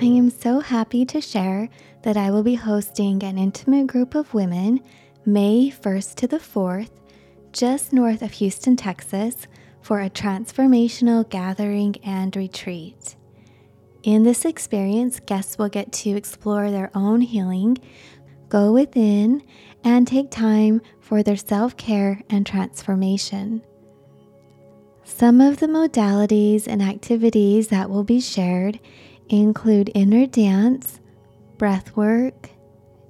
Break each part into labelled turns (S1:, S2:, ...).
S1: I am so happy to share that I will be hosting an intimate group of women May 1st to the 4th, just north of Houston, Texas, for a transformational gathering and retreat. In this experience, guests will get to explore their own healing, go within, and take time for their self care and transformation. Some of the modalities and activities that will be shared include inner dance, breath work,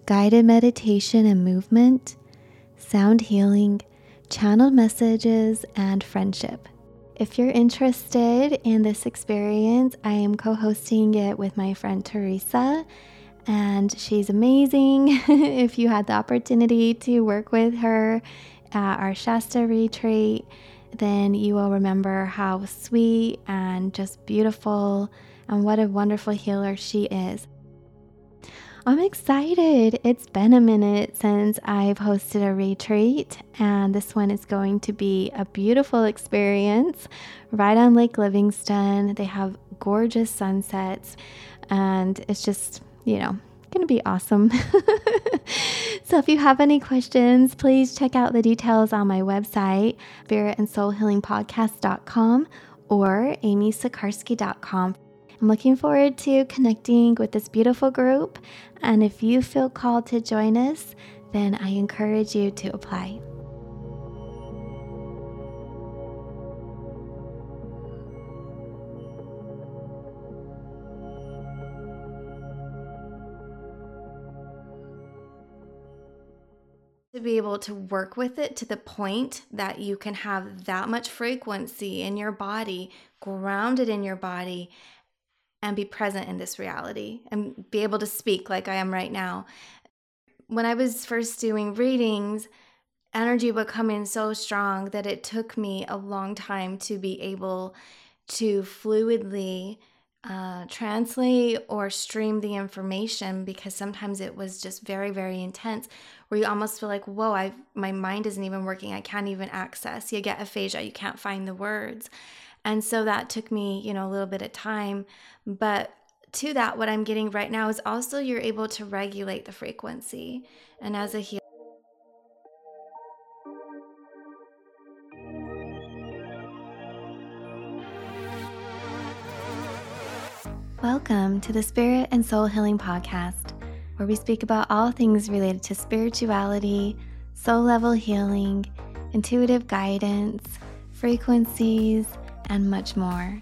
S1: guided meditation and movement, sound healing, channeled messages, and friendship. If you're interested in this experience, I am co hosting it with my friend Teresa, and she's amazing. if you had the opportunity to work with her at our Shasta retreat, then you will remember how sweet and just beautiful and what a wonderful healer she is. I'm excited. It's been a minute since I've hosted a retreat, and this one is going to be a beautiful experience right on Lake Livingston. They have gorgeous sunsets, and it's just, you know, going to be awesome. so, if you have any questions, please check out the details on my website, spiritandsoulhealingpodcast.com or amysikarskie.com. I'm looking forward to connecting with this beautiful group. And if you feel called to join us, then I encourage you to apply. to be able to work with it to the point that you can have that much frequency in your body, grounded in your body, and be present in this reality and be able to speak like I am right now. When I was first doing readings, energy would come in so strong that it took me a long time to be able to fluidly uh, translate or stream the information because sometimes it was just very very intense where you almost feel like whoa i my mind isn't even working. I can't even access. You get aphasia. You can't find the words and so that took me, you know, a little bit of time. But to that, what I'm getting right now is also you're able to regulate the frequency. And as a healer, Welcome to the Spirit and Soul Healing Podcast, where we speak about all things related to spirituality, soul level healing, intuitive guidance, frequencies, and much more.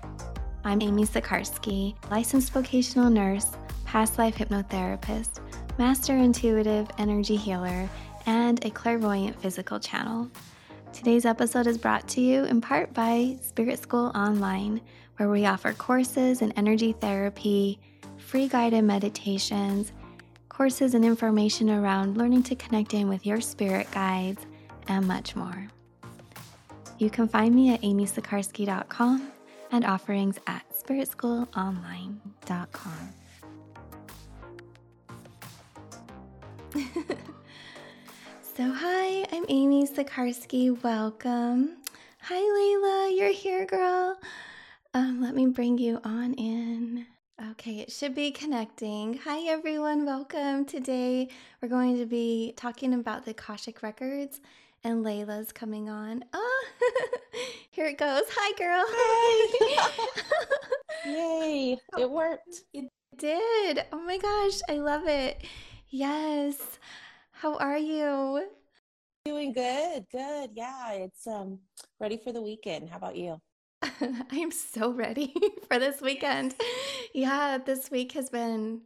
S1: I'm Amy Sikarskie, licensed vocational nurse, past life hypnotherapist, master intuitive energy healer, and a clairvoyant physical channel. Today's episode is brought to you in part by Spirit School Online, where we offer courses in energy therapy, free guided meditations, courses and information around learning to connect in with your spirit guides, and much more. You can find me at amysikarskie.com and offerings at spiritschoolonline.com. so, hi, I'm Amy Sikarskie. Welcome. Hi, Laila. You're here, girl. Um, let me bring you on in. Okay, it should be connecting. Hi, everyone. Welcome. Today, we're going to be talking about the Akashic Records and Laila's coming on. Oh, here it goes. Hi, girl.
S2: Hi. Yay, it worked.
S1: It did. Oh my gosh, I love it. Yes. How are you?
S2: Doing good. Good. Yeah, it's um ready for the weekend. How about you?
S1: I am so ready for this weekend. Yeah, this week has been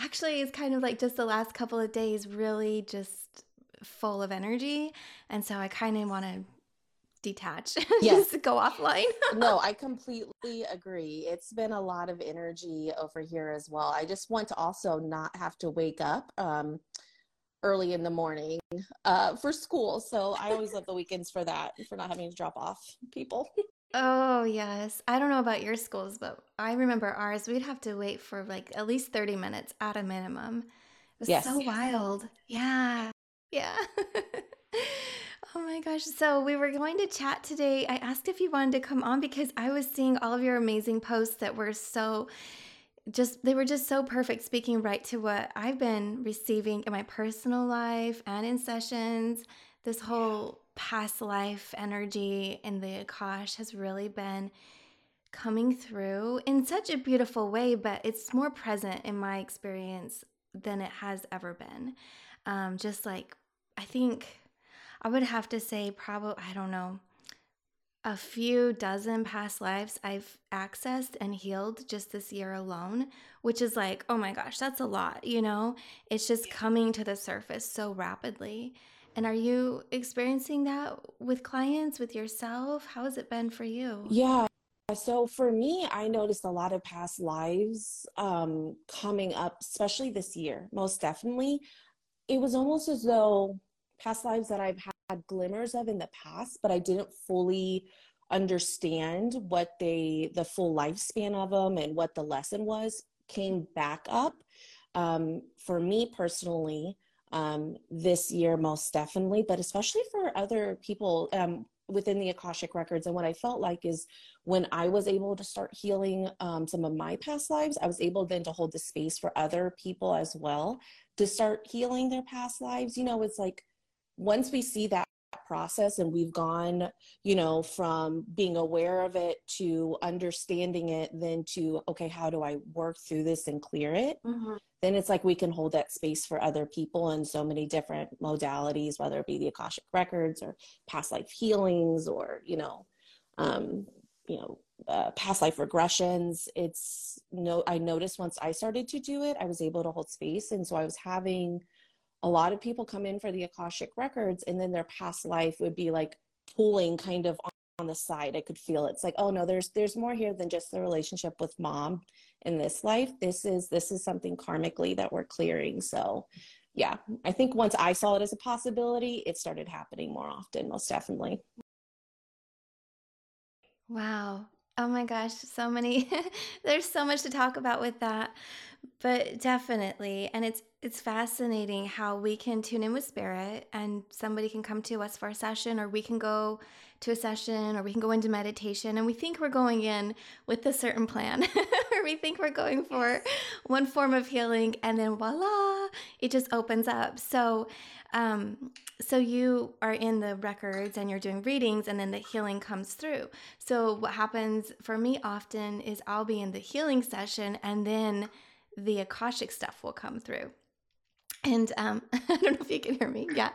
S1: actually it's kind of like just the last couple of days really just full of energy. And so I kind of want to detach, yes. just go offline.
S2: no, I completely agree. It's been a lot of energy over here as well. I just want to also not have to wake up um, early in the morning uh, for school. So I always love the weekends for that, for not having to drop off people.
S1: Oh, yes. I don't know about your schools, but I remember ours, we'd have to wait for like at least 30 minutes at a minimum. It was yes. so wild. Yeah. Yeah. oh my gosh. So, we were going to chat today. I asked if you wanted to come on because I was seeing all of your amazing posts that were so just they were just so perfect speaking right to what I've been receiving in my personal life and in sessions this whole past life energy in the Akash has really been coming through in such a beautiful way, but it's more present in my experience than it has ever been. Um, just like, I think I would have to say, probably, I don't know, a few dozen past lives I've accessed and healed just this year alone, which is like, oh my gosh, that's a lot, you know? It's just coming to the surface so rapidly. And are you experiencing that with clients, with yourself? How has it been for you?
S2: Yeah. So for me, I noticed a lot of past lives um, coming up, especially this year, most definitely. It was almost as though past lives that I've had glimmers of in the past, but I didn't fully understand what they, the full lifespan of them and what the lesson was, came back up. Um, for me personally, um, this year, most definitely, but especially for other people um, within the Akashic Records. And what I felt like is when I was able to start healing um, some of my past lives, I was able then to hold the space for other people as well to start healing their past lives. You know, it's like once we see that process and we've gone you know from being aware of it to understanding it then to okay how do i work through this and clear it? Mm-hmm. then it's like we can hold that space for other people in so many different modalities whether it be the akashic records or past life healings or you know um you know uh, past life regressions. It's no i noticed once i started to do it i was able to hold space. And so i was having a lot of people come in for the Akashic records and then their past life would be like pulling kind of on the side. I could feel it. it's like, oh no, there's there's more here than just the relationship with mom in this life. This is this is something karmically that we're clearing. So yeah, I think once I saw it as a possibility, it started happening more often, most definitely.
S1: Wow. Oh my gosh, so many there's so much to talk about with that. But definitely, and it's it's fascinating how we can tune in with spirit and somebody can come to us for a session or we can go to a session or we can go into meditation and we think we're going in with a certain plan or we think we're going for one form of healing and then voila, it just opens up. So um, so you are in the records and you're doing readings and then the healing comes through. So what happens for me often is I'll be in the healing session and then the Akashic stuff will come through. And um, I don't know if you can hear me. Yeah.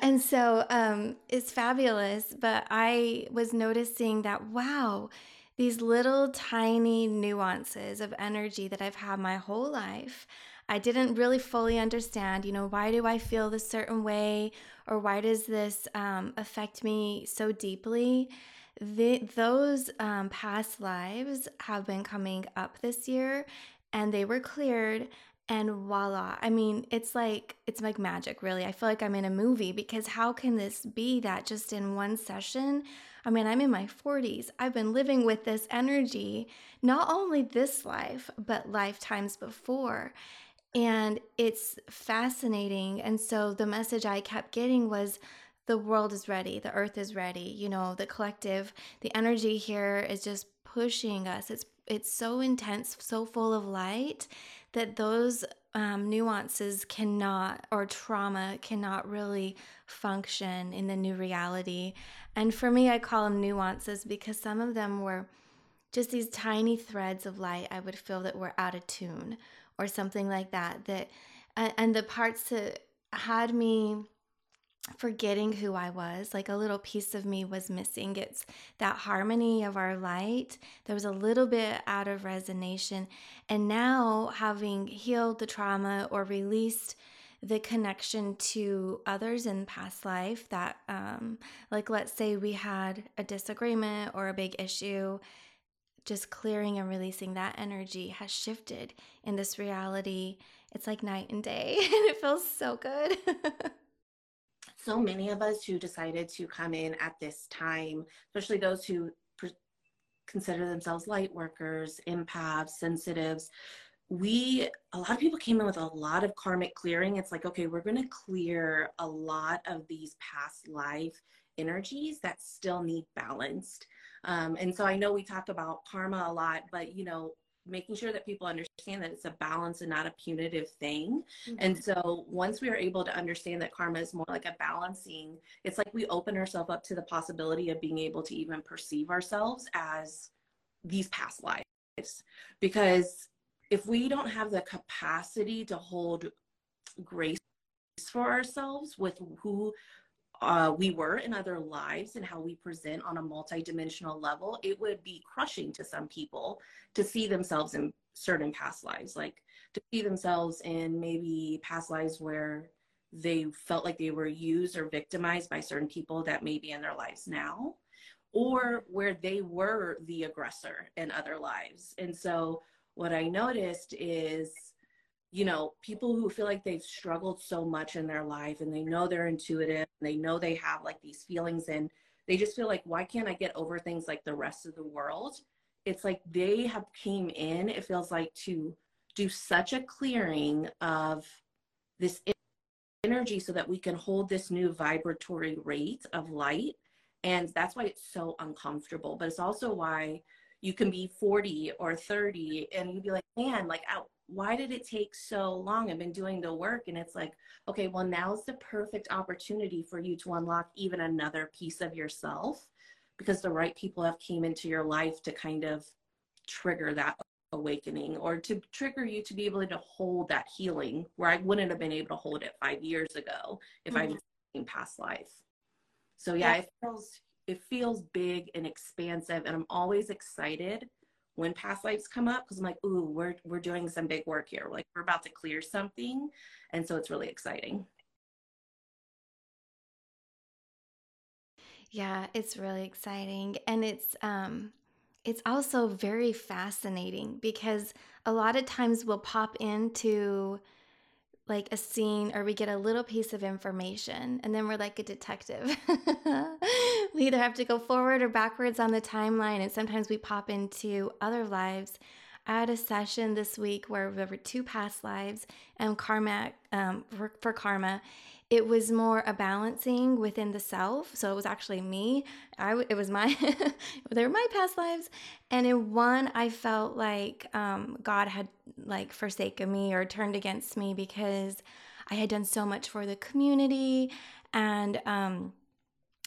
S1: And so um, it's fabulous. But I was noticing that, wow, these little tiny nuances of energy that I've had my whole life. I didn't really fully understand, you know, why do I feel this certain way or why does this um, affect me so deeply? The, those um, past lives have been coming up this year and they were cleared and voila i mean it's like it's like magic really. I feel like i'm in a movie because how can this be that just in one session? I mean i'm in my 40s i've been living with this energy not only this life but lifetimes before. And it's fascinating. And so the message i kept getting was the world is ready. The earth is ready. You know the collective the energy here is just pushing us. It's it's so intense so full of light that those um, nuances cannot or trauma cannot really function in the new reality. And for me, I call them nuances because some of them were just these tiny threads of light I would feel that were out of tune or something like that. That and the parts that had me forgetting who I was. Like a little piece of me was missing. It's that harmony of our light. There was a little bit out of resonation. And now, having healed the trauma or released the connection to others in past life, that, um, like, let's say we had a disagreement or a big issue. Just clearing and releasing that energy has shifted in this reality. It's like night and day, and it feels so good.
S2: so many of us who decided to come in at this time, especially those who consider themselves light workers, empaths, sensitives, we a lot of people came in with a lot of karmic clearing. It's like, okay, we're going to clear a lot of these past life energies that still need balanced. Um, and so I know we talk about karma a lot, but you know, making sure that people understand that it's a balance and not a punitive thing. Mm-hmm. And so once we are able to understand that karma is more like a balancing, it's like we open ourselves up to the possibility of being able to even perceive ourselves as these past lives. Because if we don't have the capacity to hold grace for ourselves with who uh, we were in other lives and how we present on a multidimensional level, it would be crushing to some people to see themselves in certain past lives, like to see themselves in maybe past lives where they felt like they were used or victimized by certain people that may be in their lives now, or where they were the aggressor in other lives. And so, what I noticed is you know, people who feel like they've struggled so much in their life and they know they're intuitive and they know they have like these feelings and they just feel like, why can't I get over things like the rest of the world? It's like they have came in, it feels like to do such a clearing of this energy so that we can hold this new vibratory rate of light. And that's why it's so uncomfortable. But it's also why you can be 40 or 30 and you'd be like, man, like why did it take so long? I've been doing the work. And it's like, okay, well, now's the perfect opportunity for you to unlock even another piece of yourself because the right people have came into your life to kind of trigger that awakening or to trigger you to be able to hold that healing where I wouldn't have been able to hold it five years ago if mm-hmm. I was in past life. So yeah, yeah, it feels it feels big and expansive and I'm always excited when past lives come up because I'm like, ooh, we're we're doing some big work here. Like we're about to clear something. And so it's really exciting.
S1: Yeah, it's really exciting. And it's um it's also very fascinating because a lot of times we'll pop into like a scene or we get a little piece of information and then we're like a detective. we either have to go forward or backwards on the timeline and sometimes we pop into other lives. I had a session this week where there were two past lives and karma um, for, for karma it was more a balancing within the self. So it was actually me. I it was my they were my past lives, and in one I felt like um, God had like forsaken me or turned against me because I had done so much for the community and. Um,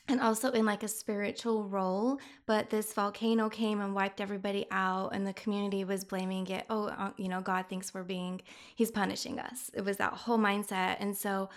S1: and also in like a spiritual role but this volcano came and wiped everybody out and the community was blaming it oh uh, you know god thinks we're being he's punishing us it was that whole mindset and so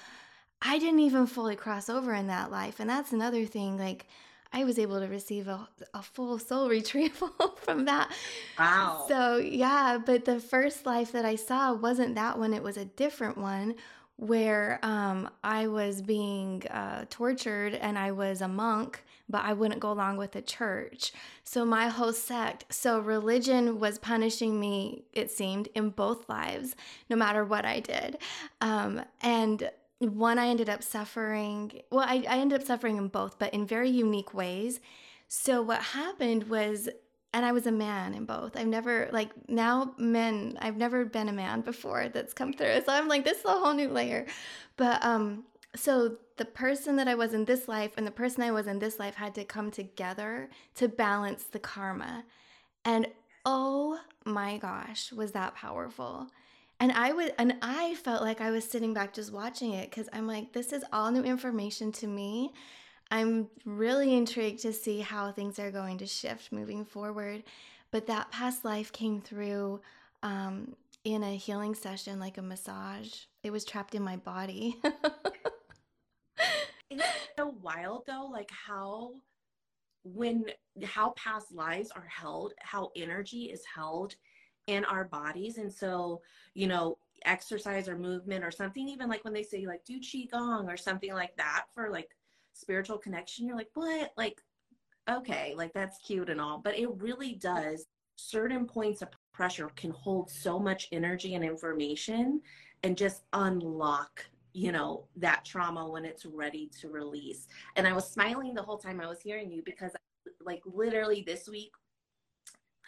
S1: I didn't even fully cross over in that life. And that's another thing. Like, I was able to receive a, a full soul retrieval from that.
S2: Wow.
S1: So, yeah, but the first life that I saw wasn't that one, it was a different one where um, I was being uh, tortured and I was a monk, but I wouldn't go along with the church. So, my whole sect, so religion was punishing me, it seemed, in both lives, no matter what I did. Um, and one I ended up suffering, well, I, I ended up suffering in both, but in very unique ways. So what happened was, and I was a man in both. I've never, like, now men, I've never been a man before that's come through. So I'm like, this is a whole new layer. But, um, so the person that I was in this life and the person I was in this life had to come together to balance the karma. And oh my gosh, was that powerful and i would and i felt like i was sitting back just watching it because i'm like this is all new information to me i'm really intrigued to see how things are going to shift moving forward but that past life came through um, in a healing session like a massage it was trapped in my body
S2: it's so wild though like how when how past lives are held how energy is held in our bodies. And so, you know, exercise or movement or something, even like when they say like do qigong or something like that for like spiritual connection, you're like, what? Like, okay, like that's cute and all, but it really does. Certain points of pressure can hold so much energy and information and just unlock you know that trauma when it's ready to release and i was smiling the whole time i was hearing you because like literally this week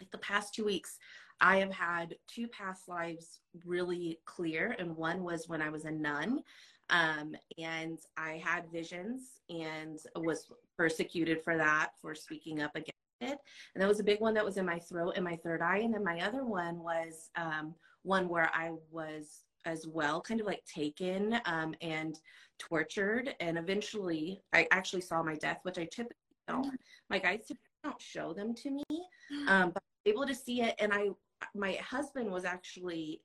S2: like the past two weeks I have had two past lives really clear, and one was when I was a nun. Um, and I had visions and was persecuted for that, for speaking up against it. And that was a big one that was in my throat and my third eye. And then my other one was um, one where I was as well, kind of like taken um, and tortured. And eventually, I actually saw my death, which I typically don't. My guides don't show them to me, um, but able to see it. And I, my husband was actually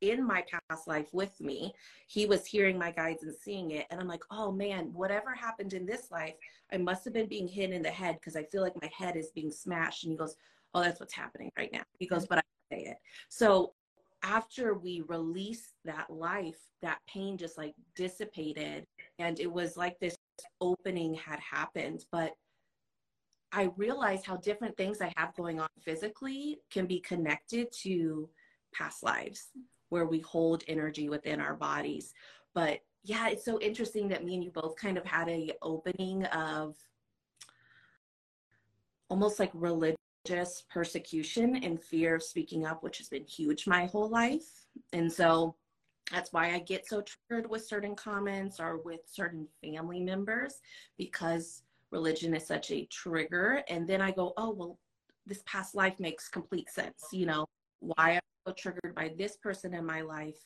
S2: in my past life with me. He was hearing my guides and seeing it. And I'm like, oh man, whatever happened in this life, I must have been being hit in the head because I feel like my head is being smashed. And he goes, oh, that's what's happening right now. He goes, but I say it. So after we released that life, that pain just like dissipated. And it was like this opening had happened. But I realized how different things I have going on physically can be connected to past lives where we hold energy within our bodies. But yeah, it's so interesting that me and you both kind of had a opening of almost like religious persecution and fear of speaking up, which has been huge my whole life. And so that's why I get so triggered with certain comments or with certain family members because religion is such a trigger. And then I go, oh, well, this past life makes complete sense. You know, why triggered by this person in my life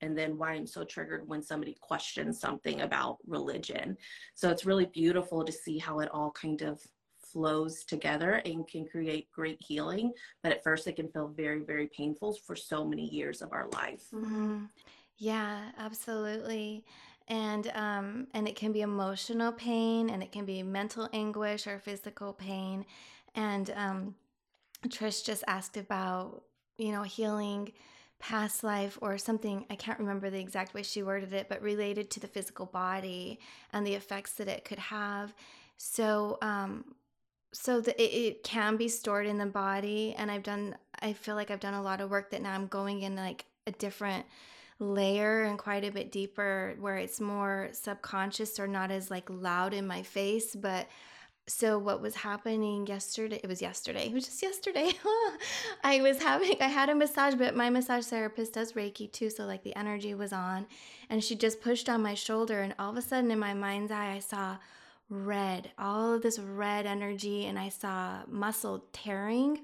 S2: and then why I'm so triggered when somebody questions something about religion. So it's really beautiful to see how it all kind of flows together and can create great healing. But at first, it can feel very, very painful for so many years of our life.
S1: Mm-hmm. Yeah, absolutely. And um, and it can be emotional pain, and it can be mental anguish or physical pain. And um, Trish just asked about you know, healing past life or something i can't remember the exact way she worded it but related to the physical body and the effects that it could have. So um so that it, it can be stored in the body and i've done i feel like i've done a lot of work that now i'm going in like a different layer and quite a bit deeper where it's more subconscious or not as like loud in my face but so what was happening yesterday it was yesterday it was just yesterday. I was having i had a massage but my massage therapist does reiki too so like the energy was on and she just pushed on my shoulder and all of a sudden in my mind's eye i saw red all of this red energy and i saw muscle tearing.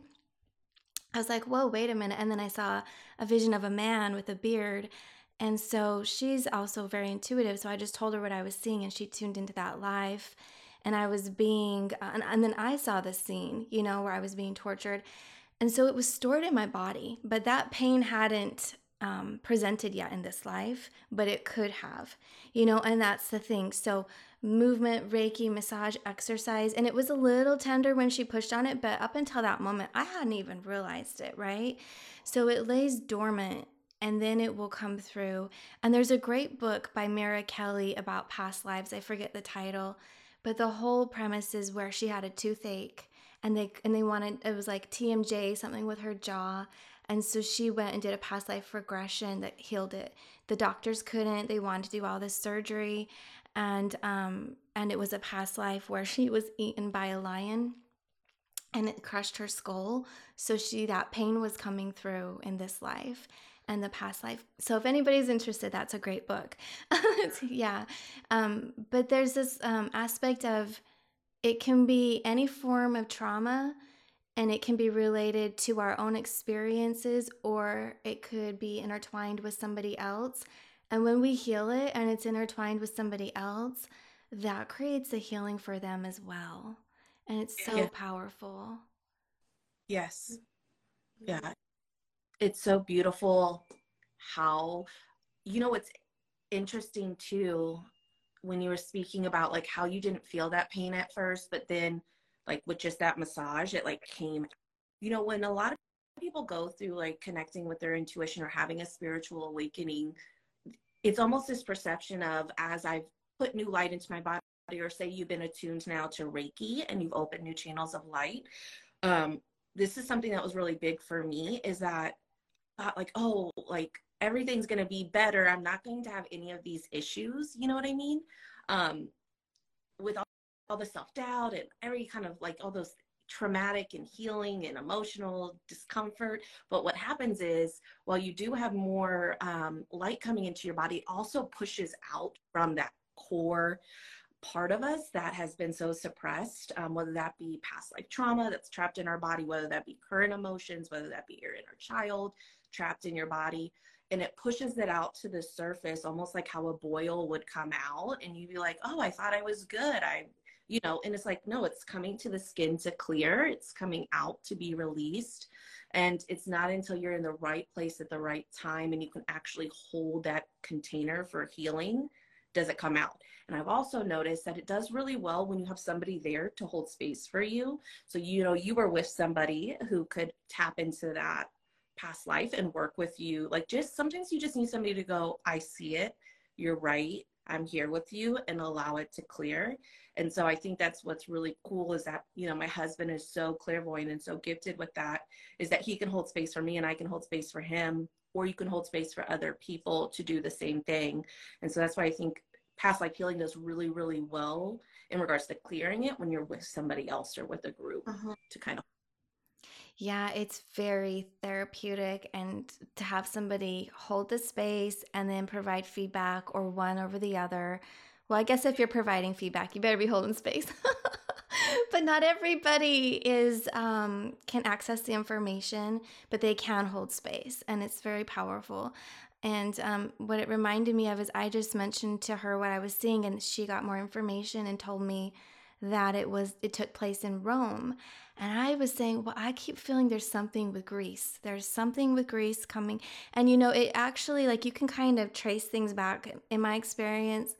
S1: I was like whoa wait a minute and then i saw a vision of a man with a beard and so she's also very intuitive so i just told her what i was seeing and she tuned into that live and I was being, uh, and, and then I saw this scene, you know, where I was being tortured. And so it was stored in my body, but that pain hadn't um, presented yet in this life, but it could have, you know, and that's the thing. So, movement, Reiki, massage, exercise, and it was a little tender when she pushed on it, but up until that moment, I hadn't even realized it, right? So, it lays dormant and then it will come through. And there's a great book by Mara Kelly about past lives. I forget the title. But the whole premise is where she had a toothache and they and they wanted it was like TMJ something with her jaw and so she went and did a past life regression that healed it. The doctors couldn't. They wanted to do all this surgery and um and it was a past life where she was eaten by a lion and it crushed her skull. So she that pain was coming through in this life and the past life. So if anybody's interested, that's a great book. yeah. Um, but there's this um, aspect of it can be any form of trauma and it can be related to our own experiences or it could be intertwined with somebody else. And when we heal it and it's intertwined with somebody else, that creates a healing for them as well. And it's so yeah. powerful.
S2: Yes. Yeah it's so beautiful how you know what's interesting too when you were speaking about like how you didn't feel that pain at first but then like with just that massage it like came you know when a lot of people go through like connecting with their intuition or having a spiritual awakening it's almost this perception of as i've put new light into my body or say you've been attuned now to reiki and you've opened new channels of light um, this is something that was really big for me is that thought like, oh, like everything's going to be better. I'm not going to have any of these issues. You know what I mean? Um, with all, all the self doubt and every kind of like all those traumatic and healing and emotional discomfort. But what happens is, while you do have more um, light coming into your body, also pushes out from that core part of us that has been so suppressed, um, whether that be past life trauma that's trapped in our body, whether that be current emotions, whether that be your inner child trapped in your body. And it pushes it out to the surface, almost like how a boil would come out. And you'd be like, oh, I thought I was good. I, you know, and it's like, no, it's coming to the skin to clear, it's coming out to be released. And it's not until you're in the right place at the right time and you can actually hold that container for healing does it come out. And I've also noticed that it does really well when you have somebody there to hold space for you. So, you know, you were with somebody who could tap into that past life and work with you. Like, just sometimes you just need somebody to go, I see it. You're right. I'm here with you and allow it to clear. And so I think that's what's really cool is that, you know, my husband is so clairvoyant and so gifted with that is that he can hold space for me and I can hold space for him or you can hold space for other people to do the same thing. And so that's why I think past life healing does really, really well in regards to clearing it when you're with somebody else or with a group uh-huh. to kind of.
S1: Yeah, it's very therapeutic. And to have somebody hold the space and then provide feedback or one over the other. Well, I guess if you're providing feedback, you better be holding space. but not everybody is um, can access the information, but they can hold space, and it's very powerful. And um, what it reminded me of is I just mentioned to her what I was seeing, and she got more information and told me that it was it took place in Rome. And I was saying, well, I keep feeling there's something with Greece. There's something with Greece coming. And you know, it actually like you can kind of trace things back in my experience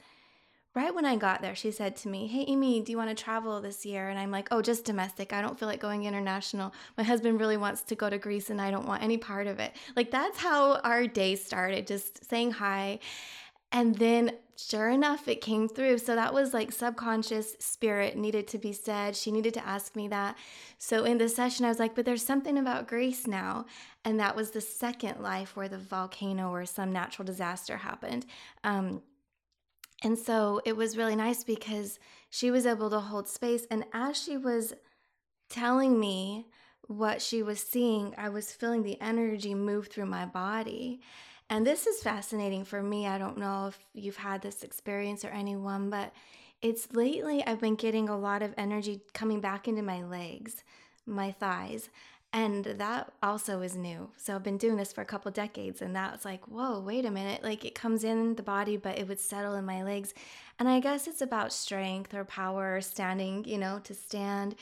S1: right when I got there, she said to me, Hey, Amy, do you want to travel this year? And I'm like, Oh, just domestic. I don't feel like going international. My husband really wants to go to Greece and I don't want any part of it. Like, that's how our day started, just saying hi. And then, sure enough, it came through. So that was like subconscious spirit needed to be said. She needed to ask me that. So in the session, I was like, But there's something about grace now. And that was the second life where the volcano or some natural disaster happened. Um, and so it was really nice because she was able to hold space. And as she was telling me what she was seeing, I was feeling the energy move through my body. And this is fascinating for me. I don't know if you've had this experience or anyone, but it's lately I've been getting a lot of energy coming back into my legs, my thighs. And that also is new. So I've been doing this for a couple decades, and that's like, whoa, wait a minute. Like it comes in the body, but it would settle in my legs. And I guess it's about strength or power or standing, you know, to stand.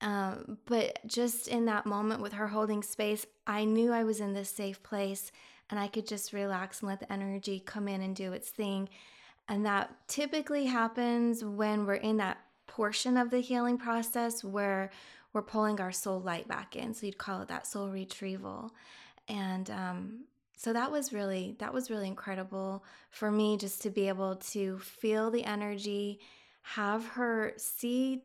S1: Um, but just in that moment with her holding space, I knew I was in this safe place and I could just relax and let the energy come in and do its thing. And that typically happens when we're in that portion of the healing process where we're pulling our soul light back in. So you'd call it that soul retrieval. And um, so that was really that was really incredible for me just to be able to feel the energy, have her see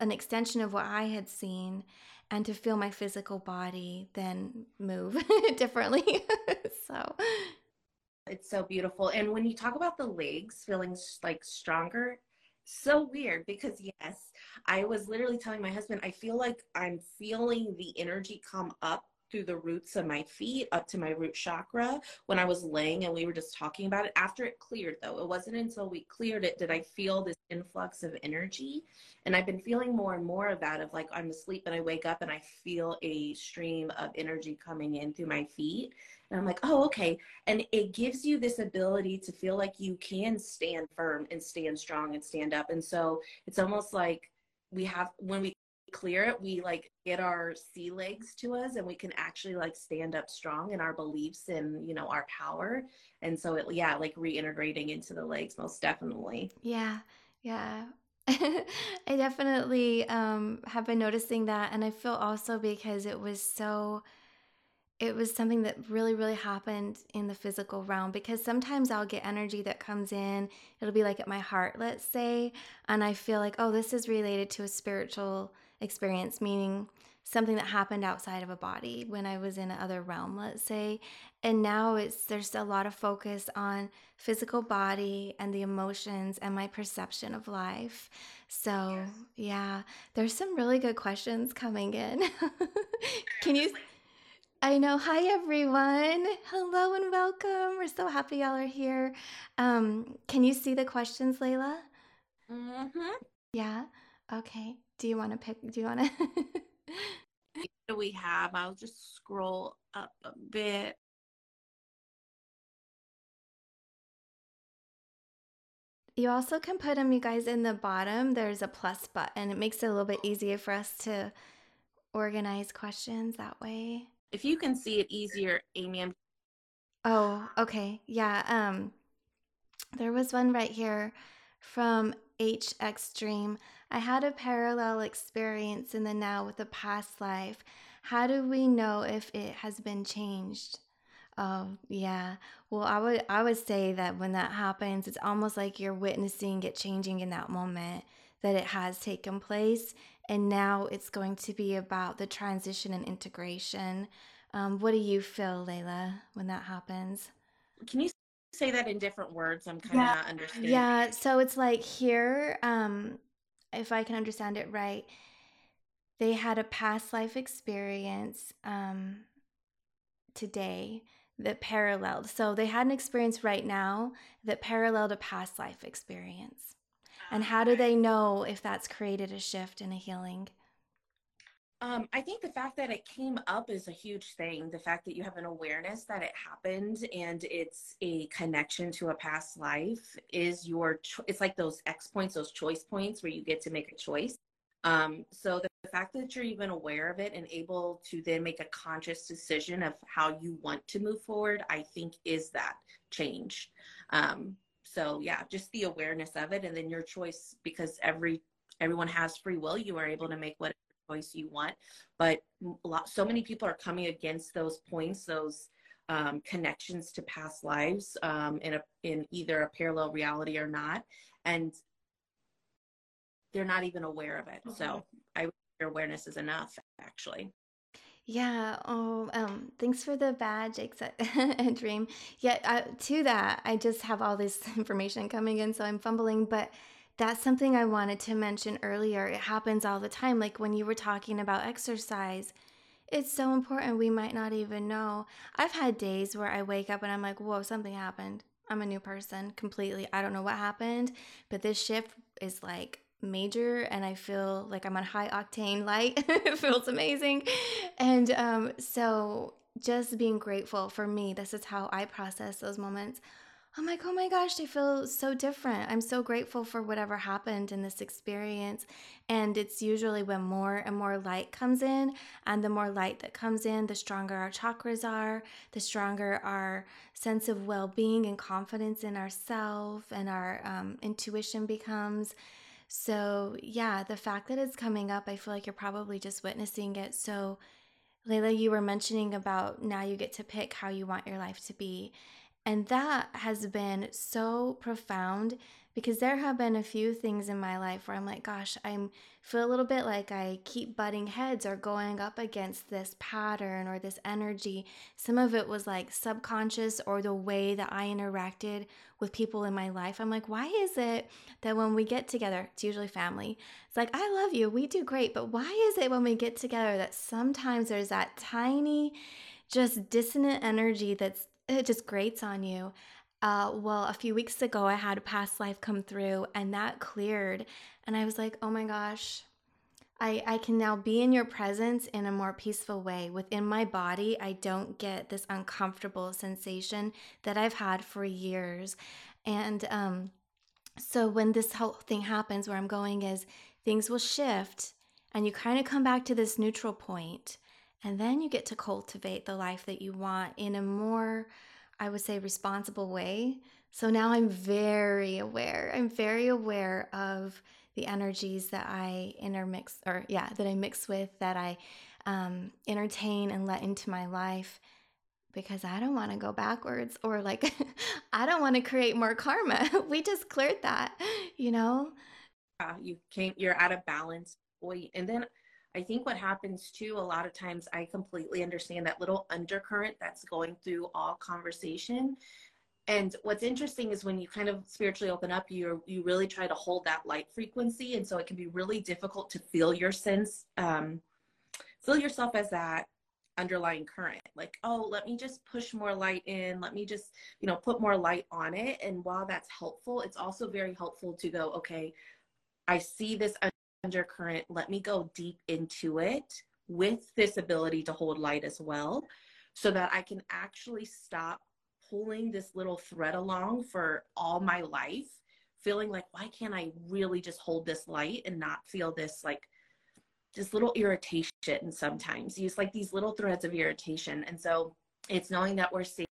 S1: an extension of what I had seen, and to feel my physical body then move differently. so
S2: it's so beautiful. And when you talk about the legs feeling like stronger, so weird because yes, I was literally telling my husband, I feel like I'm feeling the energy come up through the roots of my feet up to my root chakra when I was laying and we were just talking about it. After it cleared, though, it wasn't until we cleared it did I feel this influx of energy. And I've been feeling more and more of that of like I'm asleep and I wake up and I feel a stream of energy coming in through my feet. And I'm like, oh, okay. And it gives you this ability to feel like you can stand firm and stand strong and stand up. And so it's almost like we have, when we clear it, we like get our sea legs to us and we can actually like stand up strong in our beliefs and, you know, our power. And so it, yeah, like reintegrating into the legs, most definitely.
S1: Yeah. Yeah. I definitely um, have been noticing that. And I feel also because it was so it was something that really, really happened in the physical realm because sometimes I'll get energy that comes in. It'll be like at my heart, let's say, and I feel like, oh, this is related to a spiritual experience, meaning something that happened outside of a body when I was in another realm, let's say. And now it's there's a lot of focus on physical body and the emotions and my perception of life. So, yes. yeah, there's some really good questions coming in. Can you I know. Hi, everyone. Hello and welcome. We're so happy y'all are here. Um, can you see the questions, Laila?
S2: Mm-hmm.
S1: Yeah. Okay. Do you want to pick? Do you want to?
S2: do we have? I'll just scroll up a bit.
S1: You also can put them, you guys, in the bottom. There's a plus button. It makes it a little bit easier for us to organize questions that way.
S2: If you can see it easier, Amy. I'm-
S1: oh, okay. Yeah. Um, there was one right here from H Extreme. I had a parallel experience in the now with a past life. How do we know if it has been changed? Oh, yeah. Well, I would I would say that when that happens, it's almost like you're witnessing it changing in that moment that it has taken place and now it's going to be about the transition and integration. Um, what do you feel, Laila, when that happens?
S2: Can you say that in different words? I'm kind of
S1: yeah.
S2: not understanding.
S1: Yeah, so it's like here, um, if I can understand it right, they had a past life experience um, today that paralleled. So they had an experience right now that paralleled a past life experience. And how do they know if that's created a shift and a healing?
S2: Um, I think the fact that it came up is a huge thing. The fact that you have an awareness that it happened and it's a connection to a past life is your. Cho- it's like those X points, those choice points where you get to make a choice. Um, so the, the fact that you're even aware of it and able to then make a conscious decision of how you want to move forward, I think is that change. Um, so yeah just the awareness of it and then your choice because every everyone has free will you are able to make whatever choice you want but a lot so many people are coming against those points those um, connections to past lives um, in a in either a parallel reality or not and they're not even aware of it so i your awareness is enough actually
S1: yeah. Oh, um, thanks for the badge, except Dream. Yeah. Uh, to that, I just have all this information coming in, so I'm fumbling. But that's something I wanted to mention earlier. It happens all the time. Like when you were talking about exercise, it's so important. We might not even know. I've had days where I wake up and I'm like, "Whoa, something happened. I'm a new person completely. I don't know what happened, but this shift is like major and I feel like I'm on high octane light. it feels amazing. And um, so just being grateful for me, this is how I process those moments. I'm like, oh my gosh, I feel so different. I'm so grateful for whatever happened in this experience. And it's usually when more and more light comes in, and the more light that comes in, the stronger our chakras are, the stronger our sense of well being and confidence in ourself and our um, intuition becomes. So, yeah, the fact that it's coming up, I feel like you're probably just witnessing it. So, Laila, you were mentioning about now you get to pick how you want your life to be. And that has been so profound because there have been a few things in my life where I'm like, gosh, I feel a little bit like I keep butting heads or going up against this pattern or this energy. Some of it was like subconscious or the way that I interacted with people in my life. I'm like, why is it that when we get together, it's usually family, it's like, I love you, we do great, but why is it when we get together that sometimes there's that tiny, just dissonant energy that's it just grates on you uh, well, a few weeks ago, I had a past life come through and that cleared. And I was like, oh my gosh, I, I can now be in your presence in a more peaceful way. Within my body, I don't get this uncomfortable sensation that I've had for years. And um, so when this whole thing happens, where I'm going is things will shift and you kind of come back to this neutral point, And then you get to cultivate the life that you want in a more I would say, responsible way. So now I'm very aware. I'm very aware of the energies that I intermix, or yeah, that I mix with, that I um, entertain and let into my life because I don't want to go backwards or like I don't want to create more karma. we just cleared that, you know?
S2: You came, you're out of balance. And then I think what happens too, a lot of times I completely understand that little undercurrent that's going through all conversation. And what's interesting is when you kind of spiritually open up, you you really try to hold that light frequency, and so it can be really difficult to feel your sense, um, feel yourself as that underlying current. Like, oh, let me just push more light in. Let me just, you know, put more light on it. And while that's helpful, it's also very helpful to go, okay, I see this undercurrent. Let me go deep into it with this ability to hold light as well, so that I can actually stop pulling this little thread along for all my life, feeling like, why can't I really just hold this light and not feel this like just little irritation sometimes? Use like these little threads of irritation. And so it's knowing that we're safe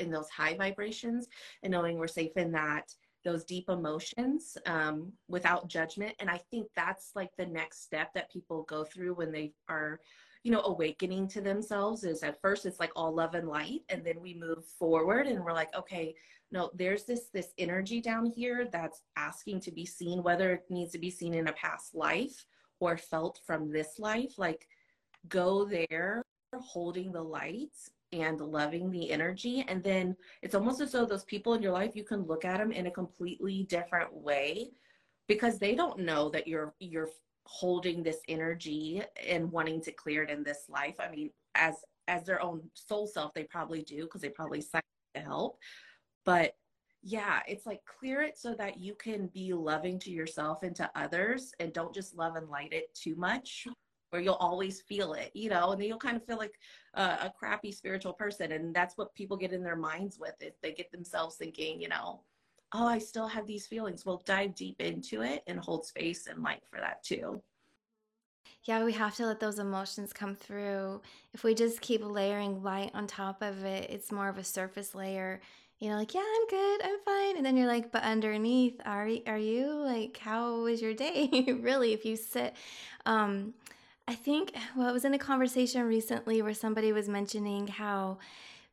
S2: in those high vibrations and knowing we're safe in that those deep emotions um, without judgment. And I think that's like the next step that people go through when they are, you know, awakening to themselves is at first it's like all love and light. And then we move forward and we're like, okay, no, there's this, this energy down here that's asking to be seen, whether it needs to be seen in a past life or felt from this life. Like go there holding the lights and loving the energy. And then it's almost as though those people in your life, you can look at them in a completely different way because they don't know that you're, you're holding this energy and wanting to clear it in this life. I mean, as, as their own soul self, they probably do because they probably signed to help. But yeah, it's like clear it so that you can be loving to yourself and to others and don't just love and light it too much or you'll always feel it, you know, and then you'll kind of feel like a, a crappy spiritual person. And that's what people get in their minds with it. They get themselves thinking, you know, oh, I still have these feelings. Well, dive deep into it and hold space and light for that too.
S1: Yeah, we have to let those emotions come through. If we just keep layering light on top of it, it's more of a surface layer. You know, like, yeah, I'm good, I'm fine. And then you're like, but underneath, are, are you? Like, how was your day? really, if you sit, um, I think, well, I was in a conversation recently where somebody was mentioning how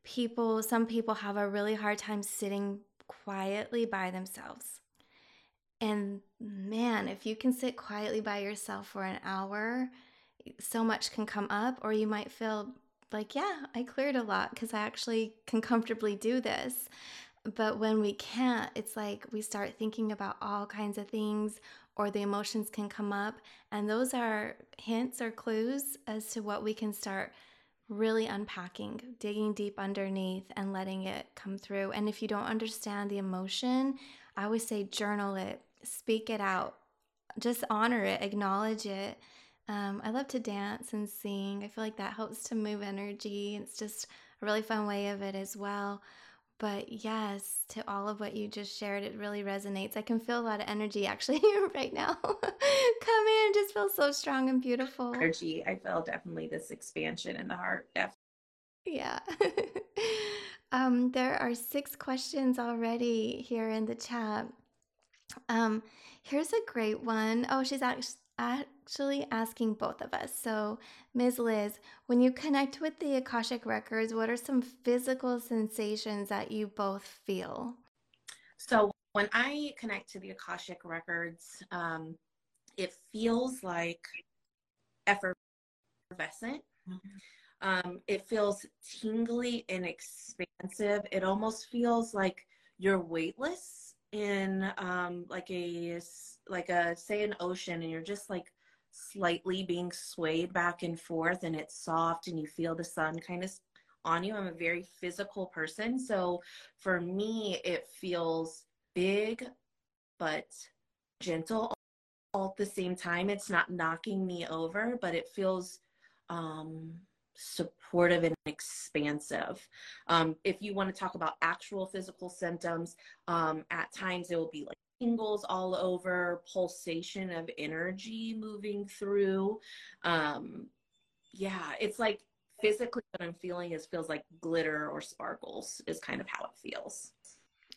S1: people, some people have a really hard time sitting quietly by themselves. And man, if you can sit quietly by yourself for an hour, so much can come up, or you might feel like, yeah, I cleared a lot because I actually can comfortably do this. But when we can't, it's like we start thinking about all kinds of things, or the emotions can come up. And those are hints or clues as to what we can start really unpacking, digging deep underneath and letting it come through. And if you don't understand the emotion, I always say journal it, speak it out, just honor it, acknowledge it. Um, I love to dance and sing. I feel like that helps to move energy. It's just a really fun way of it as well. But yes, to all of what you just shared, it really resonates. I can feel a lot of energy actually right now. Come in, just feel so strong and beautiful.
S2: Energy. I feel definitely this expansion in the heart. Definitely.
S1: Yeah. um, there are six questions already here in the chat. Um, here's a great one. Oh, she's actually actually asking both of us. So, Ms. Liz, when you connect with the Akashic Records, what are some physical sensations that you both feel?
S2: So, when I connect to the Akashic Records, um, it feels like effervescent. Mm-hmm. Um, it feels tingly and expansive. It almost feels like you're weightless in um, like a like a say an ocean and you're just like slightly being swayed back and forth and it's soft and you feel the sun kind of on you. I'm a very physical person. So for me, it feels big but gentle all at the same time. It's not knocking me over, but it feels um, supportive and expansive. Um, if you want to talk about actual physical symptoms, um, at times it will be like tingles all over, pulsation of energy moving through. Um, yeah, it's like physically what I'm feeling is feels like glitter or sparkles is kind of how it feels.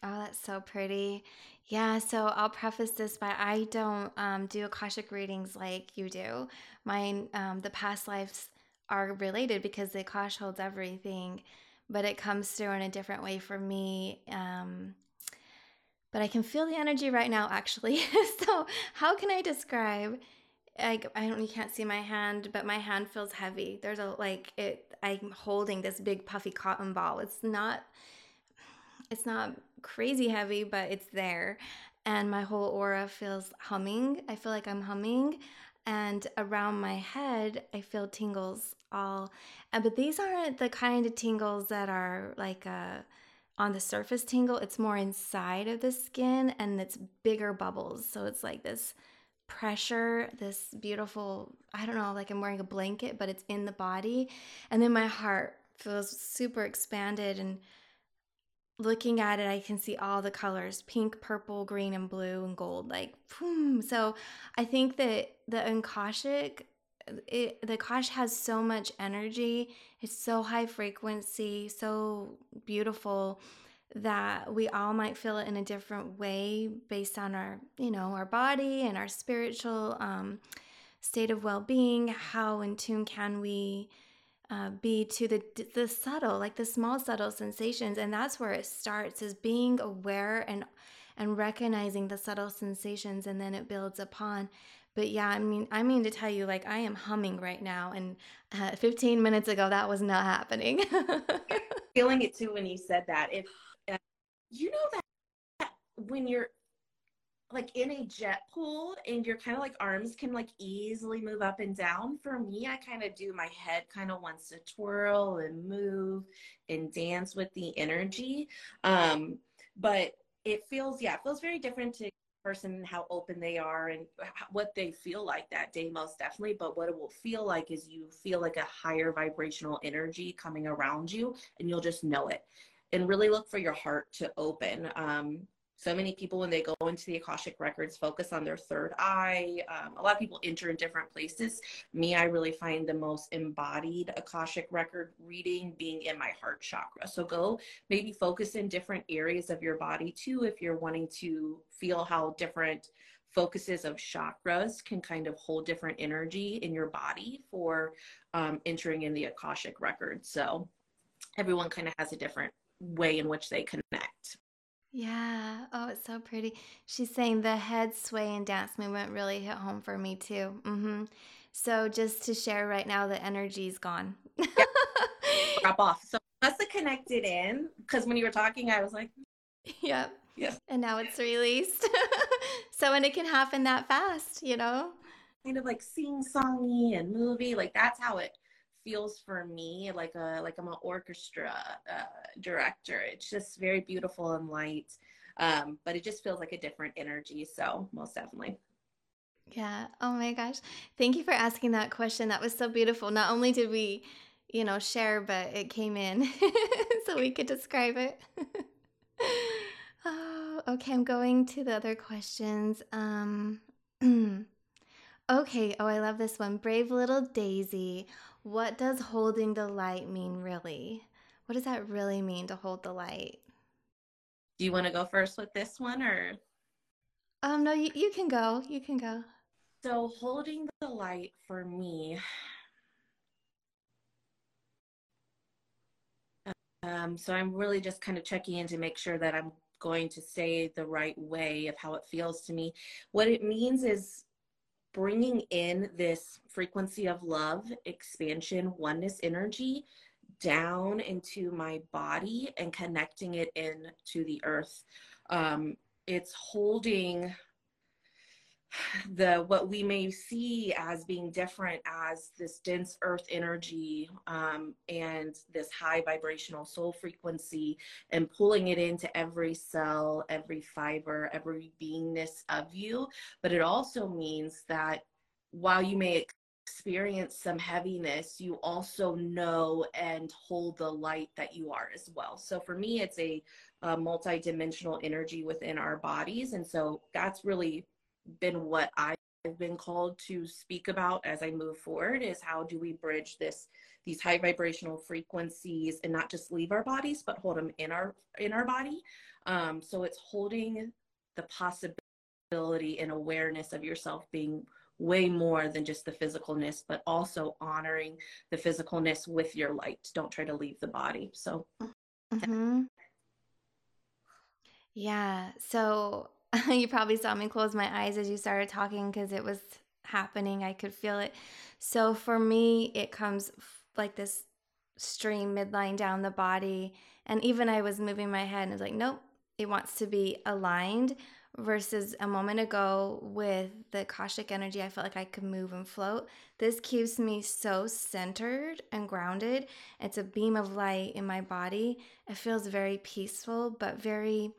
S1: Oh, that's so pretty. Yeah, so I'll preface this by I don't um, do Akashic readings like you do. Mine, um, the past lives are related because the Akash holds everything, but it comes through in a different way for me. Um, but I can feel the energy right now, actually. so, how can I describe like I don't you can't see my hand, but my hand feels heavy. There's a like it I'm holding this big puffy cotton ball. It's not it's not crazy heavy, but it's there. And my whole aura feels humming. I feel like I'm humming. And around my head, I feel tingles all. But these aren't the kind of tingles that are like a uh, on the surface tingle. It's more inside of the skin and it's bigger bubbles. So it's like this pressure, this beautiful, I don't know, like I'm wearing a blanket, but it's in the body. And then my heart feels super expanded and looking at it, I can see all the colors pink, purple, green, and blue, and gold. Like, boom. So I think that the Akashic, it, the Akash has so much energy. It's so high frequency, so beautiful that we all might feel it in a different way based on our, you know, our body and our spiritual um, state of well-being. How in tune can we? uh, be to the the subtle, like the small subtle sensations, and that's where it starts is being aware and and recognizing the subtle sensations, and then it builds upon. But yeah, I mean, I mean to tell you, like I am humming right now, and uh, 15 minutes ago that was not happening.
S2: Feeling it too when you said that. If uh, you know that when you're like in a jet pool and your kind of like arms can like easily move up and down for me i kind of do my head kind of wants to twirl and move and dance with the energy um but it feels yeah it feels very different to person how open they are and what they feel like that day most definitely but what it will feel like is you feel like a higher vibrational energy coming around you and you'll just know it. And really look for your heart to open um, so many people when they go into the akashic records focus on their third eye. Um, a lot of people enter in different places. Me i really find the most embodied akashic record reading being in my heart chakra. So go maybe focus in different areas of your body too if you're wanting to feel how different focuses of chakras can kind of hold different energy in your body for um, entering in the akashic record so everyone kind of has a different way in which they connect
S1: yeah. Oh, it's so pretty. She's saying the head sway and dance movement really hit home for me too. Mm-hmm. So just to share right now, the energy's gone.
S2: Drop off. So must have connected in because when you were talking, I was like,
S1: Yep. Yeah. And now it's released. so and it can happen that fast, you know?
S2: Kind of like sing songy and movie. Like that's how it feels for me like a like I'm an orchestra uh, director. It's just very beautiful and light, um, but it just feels like a different energy. So most definitely.
S1: Yeah. Oh my gosh. Thank you for asking that question. That was so beautiful. Not only did we, you know, share, but it came in so we could describe it. oh, okay. I'm going to the other questions. Um, okay. Oh, I love this one. Brave little Daisy. What does holding the light mean really? What does that really mean to hold the light?
S2: Do you want to go first with this one or?
S1: Um, no, you, you can go. You can go.
S2: So, holding the light for me, um, so I'm really just kind of checking in to make sure that I'm going to say the right way of how it feels to me. What it means is bringing in this frequency of love, expansion, oneness energy down into my body and connecting it in to the earth. Um, it's holding the what we may see as being different as this dense earth energy um, and this high vibrational soul frequency and pulling it into every cell every fiber every beingness of you. But it also means that while you may experience some heaviness you also know and hold the light that you are as well. So for me it's a, a multi-dimensional energy within our bodies. And so that's really been what I've been called to speak about as I move forward is how do we bridge this these high vibrational frequencies and not just leave our bodies but hold them in our in our body. Um, so it's holding the possibility and awareness of yourself being way more than just the physicalness but also honoring the physicalness with your light. Don't try to leave the body. So mm-hmm.
S1: yeah. So you probably saw me close my eyes as you started talking because it was happening. I could feel it. So for me, it comes like this stream midline down the body. And even I was moving my head and I was like, nope, it wants to be aligned versus a moment ago with the Akashic energy, I felt like I could move and float. This keeps me so centered and grounded. It's a beam of light in my body. It feels very peaceful, but very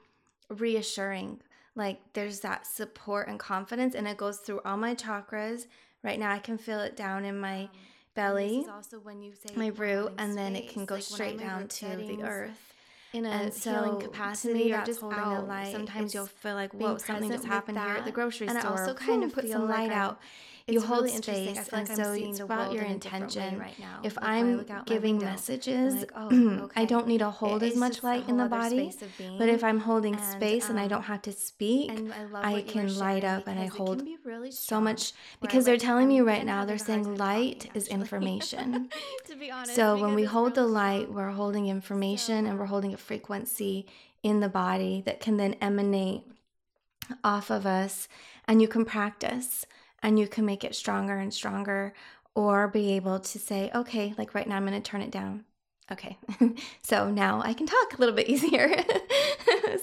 S1: reassuring. Like there's that support and confidence, and it goes through all my chakras. Right now, I can feel it down in my um, belly, also when you say my root, and then it can go like straight down to the earth in a and so healing capacity or just holding out, a light. Sometimes you'll feel like, whoa, something just happened here at the grocery and store. And I also kind of put some light like out. You hold really space, like and so it's about your intention. Right now. If, if I'm giving messages, like, oh, okay. I don't need to hold it as much light in the body. But if I'm holding and, space um, and I don't um, have to speak, I, I can light up and I hold really so much because they're telling me right now they're saying light is information. to be honest, so when we hold the light, we're holding information and we're holding a frequency in the body that can then emanate off of us and you can practice and you can make it stronger and stronger or be able to say okay like right now i'm going to turn it down. Okay. So now i can talk a little bit easier.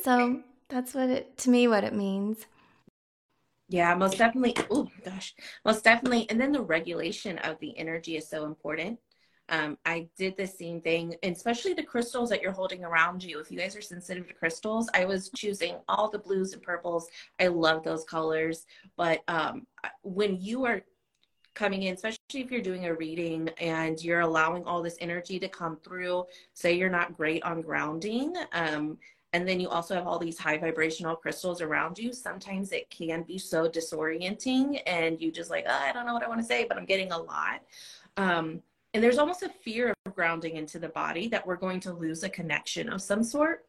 S1: So that's what it to me what it means.
S2: Yeah most definitely oh gosh most definitely. And then the regulation of the energy is so important um, I did the same thing, especially the crystals that you're holding around you. If you guys are sensitive to crystals, I was choosing all the blues and purples. I love those colors. But um, when you are coming in, especially if you're doing a reading and you're allowing all this energy to come through, say you're not great on grounding, um, and then you also have all these high vibrational crystals around you, sometimes it can be so disorienting and you just like, oh, I don't know what I want to say, but I'm getting a lot. Um, and there's almost a fear of grounding into the body that we're going to lose a connection of some sort.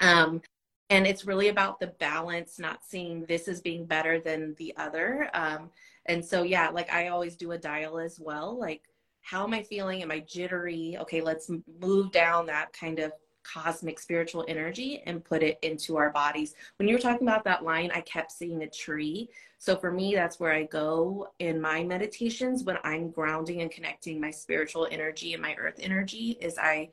S2: Um, and it's really about the balance, not seeing this as being better than the other. Um, and so, yeah, like I always do a dial as well. Like, how am I feeling? Am I jittery? Okay, let's move down that kind of cosmic spiritual energy and put it into our bodies. When you were talking about that line, I kept seeing a tree. So for me, that's where I go in my meditations when I'm grounding and connecting my spiritual energy and my earth energy is I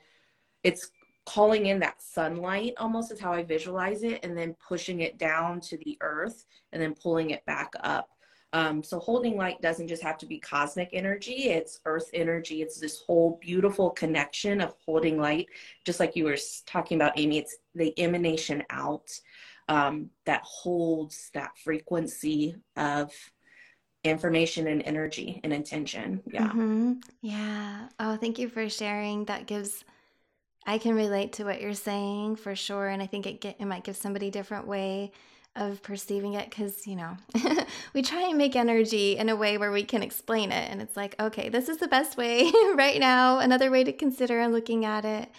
S2: it's calling in that sunlight almost is how I visualize it and then pushing it down to the earth and then pulling it back up. Um, so holding light doesn't just have to be cosmic energy, it's earth energy. It's this whole beautiful connection of holding light, just like you were talking about, Amy. It's the emanation out um, that holds that frequency of information and energy and intention. Yeah.
S1: Mm-hmm. Yeah. Oh, thank you for sharing. That gives. I can relate to what you're saying for sure, and I think it get, it might give somebody a different way of perceiving it because, you know, we try and make energy in a way where we can explain it. And it's like, okay, this is the best way right now. Another way to consider and looking at it.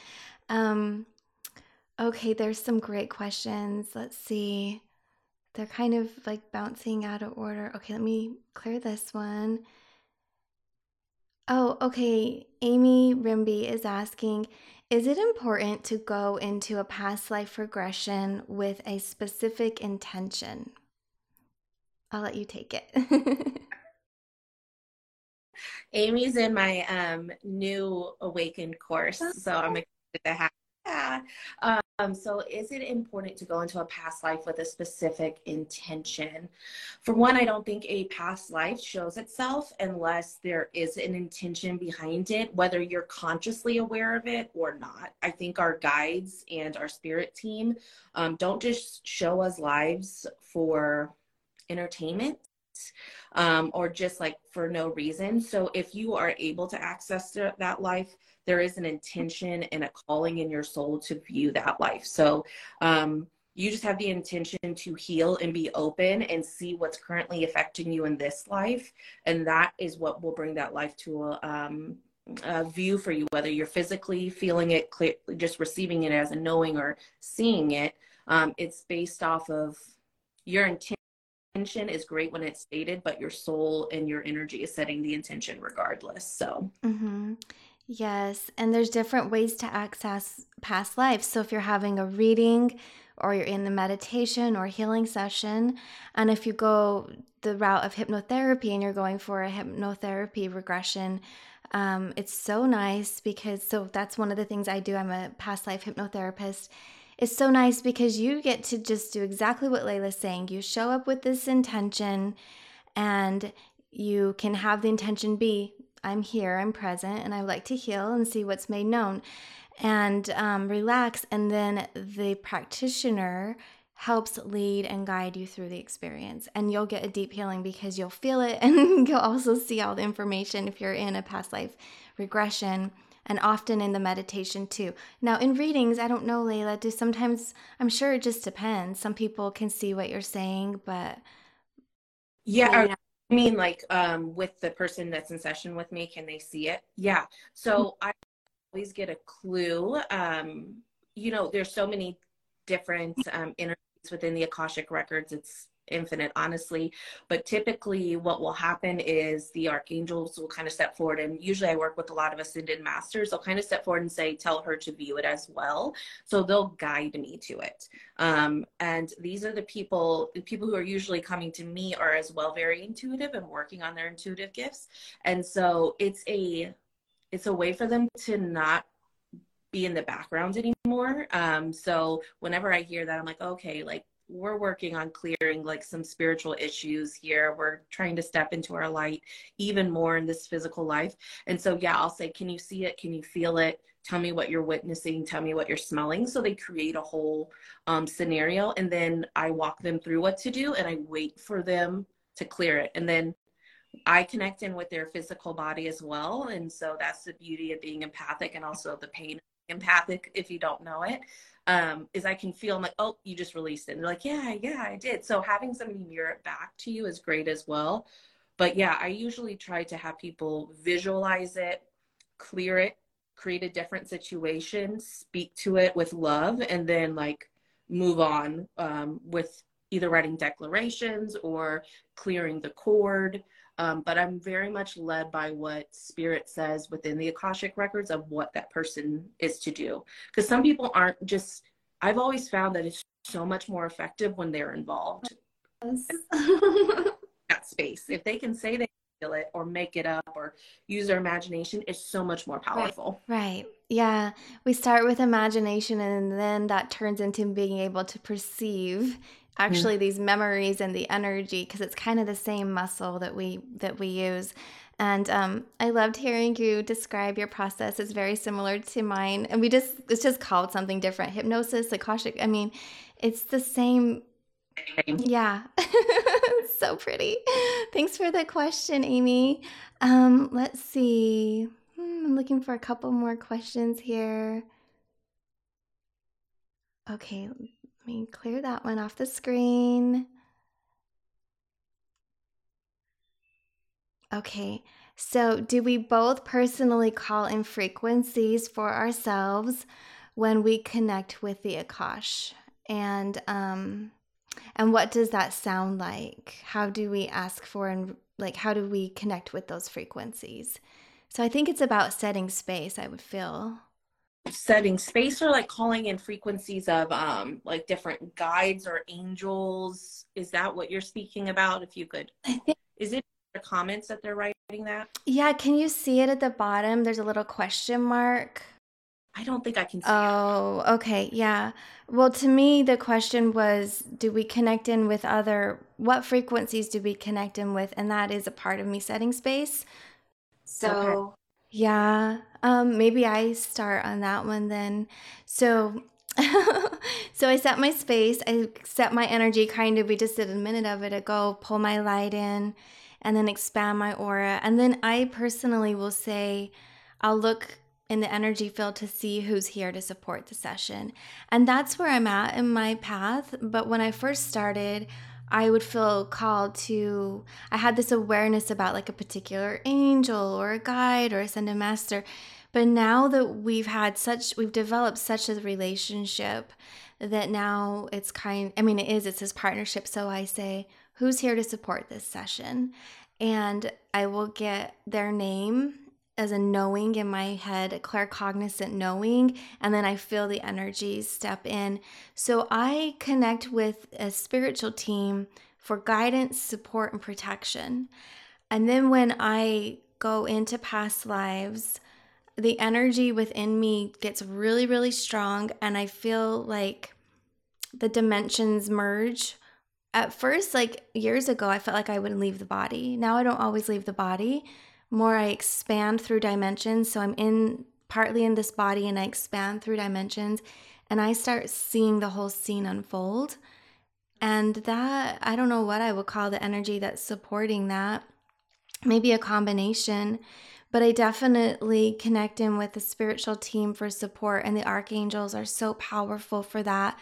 S1: Um, okay, there's some great questions. Let's see. They're kind of like bouncing out of order. Okay, let me clear this one. Oh, okay. Amy Rimby is asking is it important to go into a past life regression with a specific intention? I'll let you take it.
S2: Amy's in my um, new awakened course, so I'm excited to have. Yeah. Um, so is it important to go into a past life with a specific intention? For one, I don't think a past life shows itself unless there is an intention behind it, whether you're consciously aware of it or not. I think our guides and our spirit team um, don't just show us lives for entertainment um, or just like for no reason. So if you are able to access that life, there is an intention and a calling in your soul to view that life. So um, you just have the intention to heal and be open and see what's currently affecting you in this life. And that is what will bring that life to a, um, a view for you, whether you're physically feeling it, clear, just receiving it as a knowing or seeing it. Um, it's based off of your intention intention is great when it's stated, but your soul and your energy is setting the intention regardless. So,
S1: mm-hmm. Yes, and there's different ways to access past lives. So if you're having a reading or you're in the meditation or healing session. And if you go the route of hypnotherapy and you're going for a hypnotherapy regression, um, it's so nice because so that's one of the things I do. I'm a past life hypnotherapist. It's so nice because you get to just do exactly what Laila's saying. You show up with this intention and you can have the intention be I'm here, I'm present, and I would like to heal and see what's made known and um, relax. And then the practitioner helps lead and guide you through the experience. And you'll get a deep healing because you'll feel it and you'll also see all the information if you're in a past life regression and often in the meditation too. Now, in readings, I don't know, Laila, do sometimes, I'm sure it just depends. Some people can see what you're saying, but.
S2: Yeah. I mean, like um, with the person that's in session with me, can they see it? Yeah. So I always get a clue. Um, you know, there's so many different um, energies within the Akashic records. It's infinite, honestly. But typically, what will happen is the archangels will kind of step forward, and usually I work with a lot of ascended masters. They'll kind of step forward and say, "Tell her to view it as well." So they'll guide me to it. Um, and these are the people, the people who are usually coming to me are as well very intuitive and working on their intuitive gifts. And so it's a it's a way for them to not be in the background anymore. Um, so whenever I hear that, I'm like, okay, like we're working on clearing like some spiritual issues here. We're trying to step into our light even more in this physical life. And so, yeah, I'll say, can you see it? Can you feel it? Tell me what you're witnessing. Tell me what you're smelling. So they create a whole um, scenario. And then I walk them through what to do and I wait for them to clear it. And then I connect in with their physical body as well. And so that's the beauty of being empathic and also the pain empathic if you don't know it um, is I can feel I'm like, oh, you just released it. And they're like, yeah, yeah, I did. So having somebody mirror it back to you is great as well. But yeah, I usually try to have people visualize it, clear it, create a different situation, speak to it with love, and then like move on um, with either writing declarations or clearing the cord um, but I'm very much led by what spirit says within the Akashic records of what that person is to do. Because some people aren't just, I've always found that it's so much more effective when they're involved. Yes. that space. If they can say they feel it or make it up or use their imagination, it's so much more powerful.
S1: Right. right. Yeah. We start with imagination and then that turns into being able to perceive actually mm. these memories and the energy because it's kind of the same muscle that we that we use. And um, i loved hearing you describe your process. It's very similar to mine. And we just it's just called something different hypnosis akashic i mean it's the same yeah. So pretty. Thanks for the question amy. Um, let's see. Hmm, i'm looking for a couple more questions here. Okay let me clear that one off the screen. Okay, so do we both personally call in frequencies for ourselves when we connect with the Akash? And um, and what does that sound like? How do we ask for and like how do we connect with those frequencies? So I think it's about setting space, I would feel
S2: setting space or like calling in frequencies of um like different guides or angels. Is that what you're speaking about? If you could i think is it the comments that they're writing that?
S1: Yeah can you see it at the bottom? There's a little question mark.
S2: I don't think i can
S1: oh it. okay yeah. Well to me the question was do we connect in with other what frequencies do we connect in with? And that is a part of me setting space. So okay. Yeah. Um, maybe I start on that one then. So so I set my space, I set my energy kind of we just did a minute of it ago, pull my light in and then expand my aura. And then I personally will say I'll look in the energy field to see who's here to support the session. And that's where I'm at in my path. But when I first started, I would feel called to, I had this awareness about like a particular angel or a guide or a ascended master. But now that we've had such, we've developed such a relationship that now it's kind, I mean, it is, it's this partnership. So I say, who's here to support this session? And I will get their name as a knowing in my head, a claircognizant knowing, and then I feel the energies step in. So I connect with a spiritual team for guidance, support, and protection. And then when I go into past lives, the energy within me gets really, really strong, and I feel like the dimensions merge. At first, like years ago, I felt like I would leave the body. Now I don't always leave the body. More I expand through dimensions. So I'm in partly in this body and I expand through dimensions and I start seeing the whole scene unfold. And that, I don't know what I would call the energy that's supporting that. Maybe a combination but I definitely connect in with the spiritual team for support, and the archangels are so powerful for that.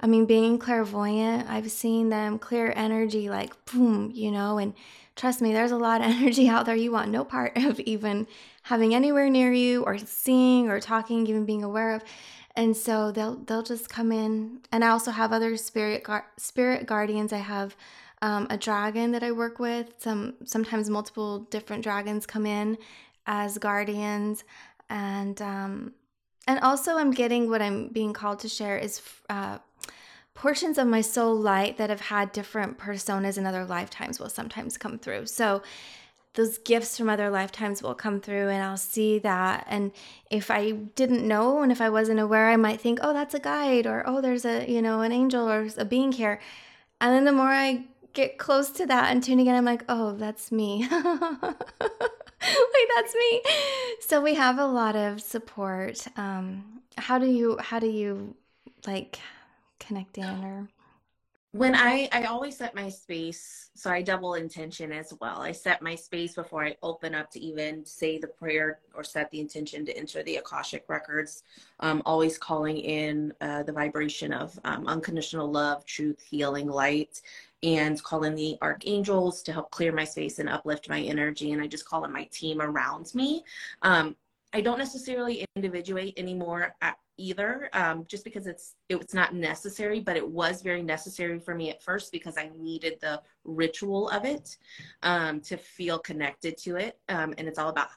S1: I mean, being clairvoyant, I've seen them clear energy like boom, you know, and trust me, there's a lot of energy out there you want no part of even having anywhere near you or seeing or talking, even being aware of. And so they'll they'll just come in. And I also have other spirit spirit guardians. I have um, a dragon that I work with. Some sometimes multiple different dragons come in as guardians and um, and also i'm getting what i'm being called to share is uh, portions of my soul light that have had different personas in other lifetimes will sometimes come through so those gifts from other lifetimes will come through and I'll see that. And if I didn't know and if I wasn't aware, I might think, oh, that's a guide or oh, there's a, you know, an angel or a being here. And then the more I get close to that and tuning in, I'm like, oh, that's me. like that's me. So we have a lot of support. Um, how do you how do you like connect in or
S2: when I I always set my space, so I double intention as well. I set my space before I open up to even say the prayer or set the intention to enter the akashic records. Um, always calling in uh, the vibration of um, unconditional love, truth, healing, light, and call in the archangels to help clear my space and uplift my energy. And I just call in my team around me. Um, I don't necessarily individuate anymore either, um, just because it's it's not necessary, but it was very necessary for me at first because I needed the ritual of it um, to feel connected to it. Um, and it's all about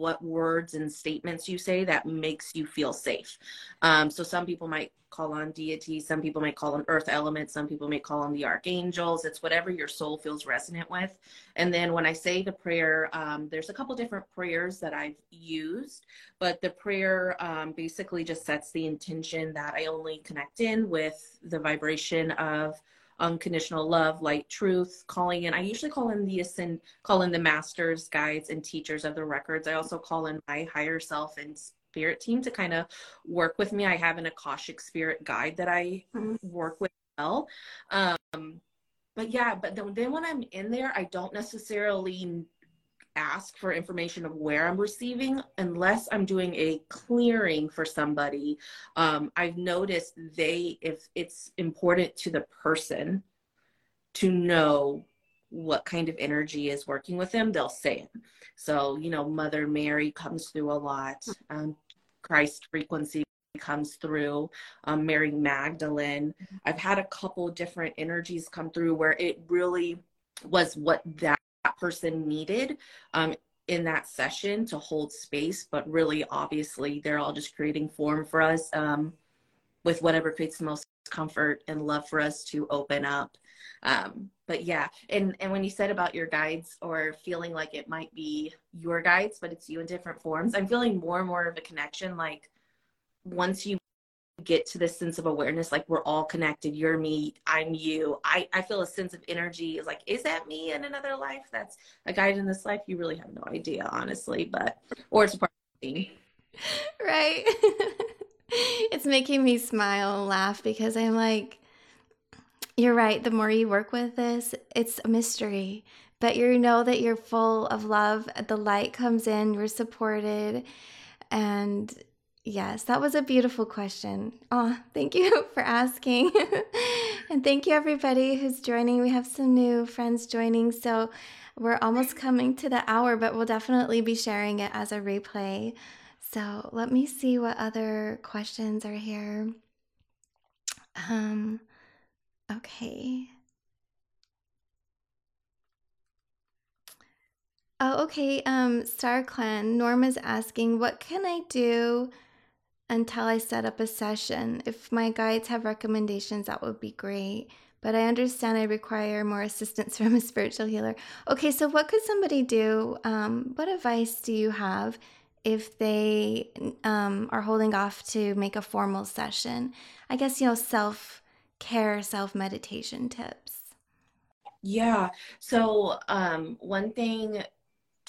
S2: what words and statements you say that makes you feel safe. Um, so some people might call on deities, some people might call on earth elements, some people may call on the archangels. It's whatever your soul feels resonant with. And then when I say the prayer, um, there's a couple different prayers that I've used, but the prayer um, basically just sets the intention that I only connect in with the vibration of unconditional love, light, truth, calling in. I usually call in the ascend, call in the masters, guides, and teachers of the records. I also call in my higher self and spirit team to kind of work with me. I have an Akashic spirit guide that I mm-hmm. work with well. Um, but yeah, but then when I'm in there, I don't necessarily ask for information of where I'm receiving unless I'm doing a clearing for somebody. Um, I've noticed they, if it's important to the person to know what kind of energy is working with them, they'll say it. So, you know, Mother Mary comes through a lot, um, Christ frequency comes through, um, Mary Magdalene. I've had a couple different energies come through where it really was what that person needed um, in that session to hold space. But really, obviously, they're all just creating form for us um, with whatever creates the most comfort and love for us to open up. Um, but yeah, and and when you said about your guides or feeling like it might be your guides, but it's you in different forms, I'm feeling more and more of a connection. Like once you get to this sense of awareness like we're all connected. You're me i'm you. I i feel a sense of energy is like is that me in another life? That's a guide in this life? You really have no idea honestly but or it's part of me.
S1: Right. It's making me smile laugh because i'm like you're right the more you work with this it's a mystery. But you know that you're full of love. The light comes in you're supported and Yes, that was a beautiful question. Oh, thank you for asking. and thank you, everybody who's joining. We have some new friends joining. So we're almost coming to the hour, but we'll definitely be sharing it as a replay. So let me see what other questions are here. Um, okay. Oh, okay. Um, Star Clan, Norma's asking, what can I do until I set up a session? If my guides have recommendations, that would be great. But I understand I require more assistance from a spiritual healer. Okay, so what could somebody do? Um, what advice do you have if they um, are holding off to make a formal session? I guess, you know, self care, self meditation tips.
S2: Yeah. So, um, one thing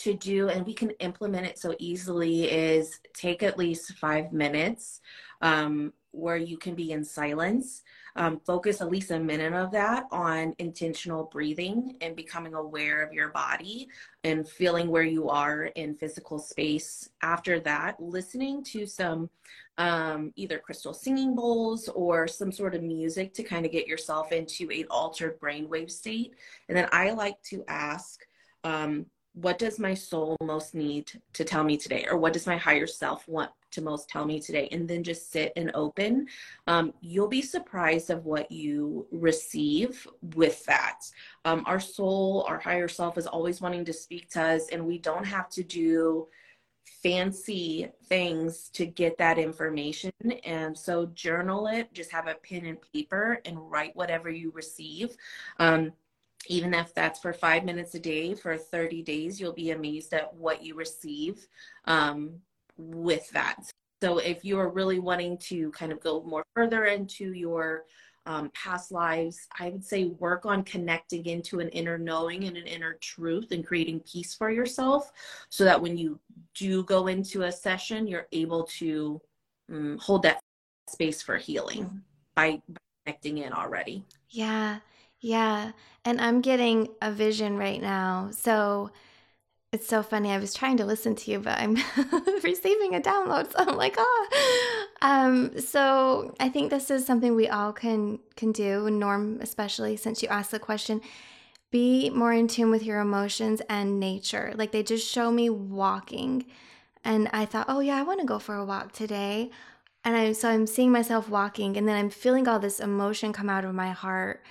S2: to do, and we can implement it so easily, is take at least five minutes um, where you can be in silence. Um, focus at least a minute of that on intentional breathing and becoming aware of your body and feeling where you are in physical space. After that, listening to some um, either crystal singing bowls or some sort of music to kind of get yourself into an altered brainwave state. And then I like to ask, um, what does my soul most need to tell me today? Or what does my higher self want to most tell me today? And then just sit and open. Um, you'll be surprised of what you receive with that. Um, our soul our higher self is always wanting to speak to us and we don't have to do fancy things to get that information. And so journal it just have a pen and paper and write whatever you receive. Um, even if that's for five minutes a day for 30 days, you'll be amazed at what you receive um, with that. So, if you are really wanting to kind of go more further into your um, past lives, I would say work on connecting into an inner knowing and an inner truth and creating peace for yourself so that when you do go into a session, you're able to um, hold that space for healing by, by connecting in already.
S1: Yeah. Yeah. And I'm getting a vision right now. So it's so funny. I was trying to listen to you, but I'm receiving a download. So I'm like, ah. Um, so I think this is something we all can can do, Norm, especially since you asked the question. Be more in tune with your emotions and nature. Like they just show me walking. And I thought, oh yeah, I want to go for a walk today. And I'm so I'm seeing myself walking and then I'm feeling all this emotion come out of my heart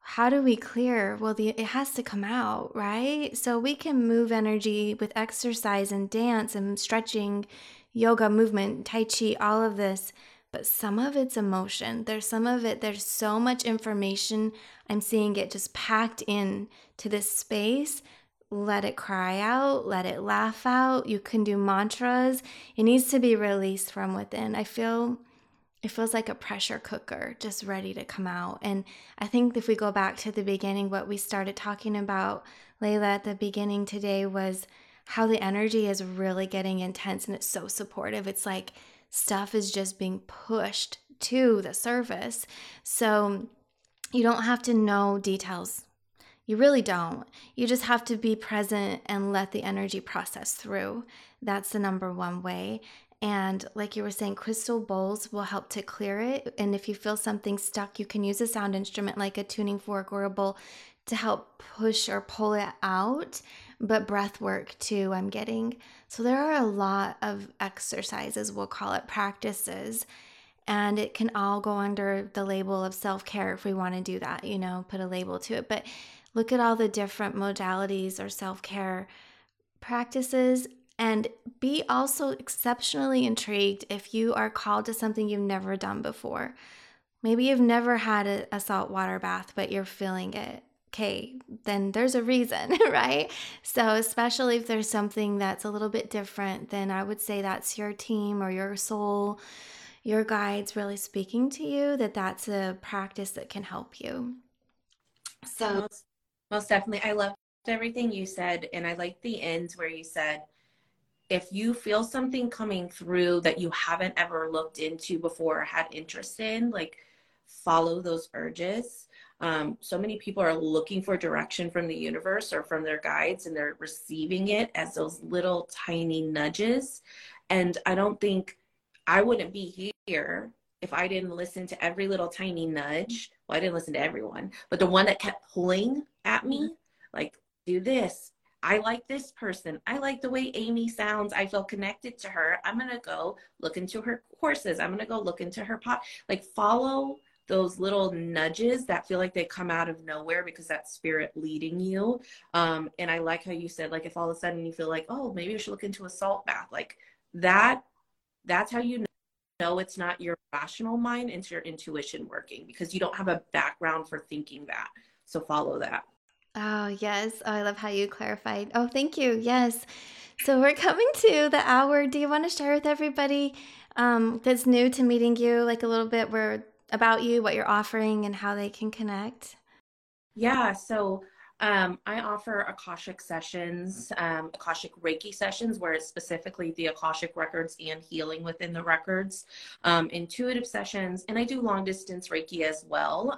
S1: how do we clear? Well, the, it has to come out, right? So we can move energy with exercise and dance and stretching, yoga, movement, Tai Chi, all of this. But some of it's emotion. There's some of it, there's so much information. I'm seeing it just packed in to this space. Let it cry out, let it laugh out. You can do mantras. It needs to be released from within. I feel it feels like a pressure cooker just ready to come out. And I think if we go back to the beginning, what we started talking about, Laila, at the beginning today was how the energy is really getting intense and it's so supportive. It's like stuff is just being pushed to the surface. So you don't have to know details. You really don't. You just have to be present and let the energy process through. That's the number one way. And like you were saying, crystal bowls will help to clear it. And if you feel something stuck, you can use a sound instrument like a tuning fork or a bowl to help push or pull it out. But breath work too, I'm getting. So there are a lot of exercises, we'll call it practices. And it can all go under the label of self care if we want to do that, you know, put a label to it. But look at all the different modalities or self care practices and be also exceptionally intrigued if you are called to something you've never done before. Maybe you've never had a, a saltwater bath, but you're feeling it. Okay, then there's a reason, right? So, especially if there's something that's a little bit different, then I would say that's your team or your soul, your guides really speaking to you, that that's a practice that can help you.
S2: So, most, most definitely. I loved everything you said. And I like the ends where you said, if you feel something coming through that you haven't ever looked into before or had interest in, like follow those urges. Um, so many people are looking for direction from the universe or from their guides, and they're receiving it as those little tiny nudges. And I don't think I wouldn't be here if I didn't listen to every little tiny nudge. Well, I didn't listen to everyone, but the one that kept pulling at me, like, do this, I like this person. I like the way Amy sounds. I feel connected to her. I'm going to go look into her courses. I'm going to go look into her pot. Like follow those little nudges that feel like they come out of nowhere because that spirit leading you. Um, and I like how you said, like, if all of a sudden you feel like, oh, maybe I should look into a salt bath, like that, that's how you know it's not your rational mind, it's your intuition working because you don't have a background for thinking that. So follow that.
S1: Oh, yes. Oh, I love how you clarified. Oh, thank you. Yes. So we're coming to the hour. Do you want to share with everybody um, that's new to meeting you, like a little bit where about you, what you're offering, and how they can connect?
S2: Yeah. So um, I offer Akashic sessions, um, Akashic Reiki sessions, where it's specifically the Akashic records and healing within the records, um, intuitive sessions, and I do long distance Reiki as well.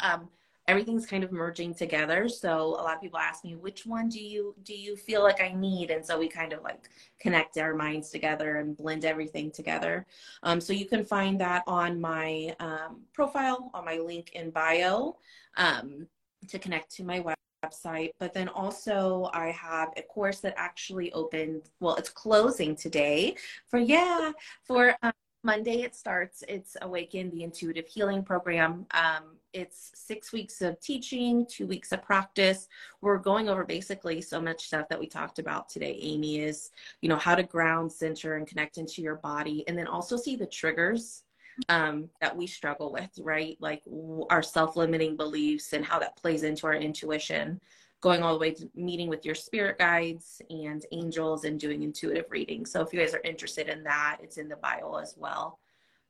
S2: Everything's kind of merging together. So a lot of people ask me which one do you do you feel like i need? And so we kind of like connect our minds together and blend everything together. Um, so you can find that on my um, profile on my link in bio um, to connect to my website. But then also i have a course that actually opened well it's closing today for yeah for um, Monday it starts. It's Awaken the Intuitive Healing Program. Um, it's six weeks of teaching, two weeks of practice. We're going over basically so much stuff that we talked about today, Amy, is, you know, how to ground, center, and connect into your body, and then also see the triggers um, that we struggle with, right? Like our self limiting beliefs and how that plays into our intuition going all the way to meeting with your spirit guides and angels and doing intuitive reading. So if you guys are interested in that, it's in the bio as well.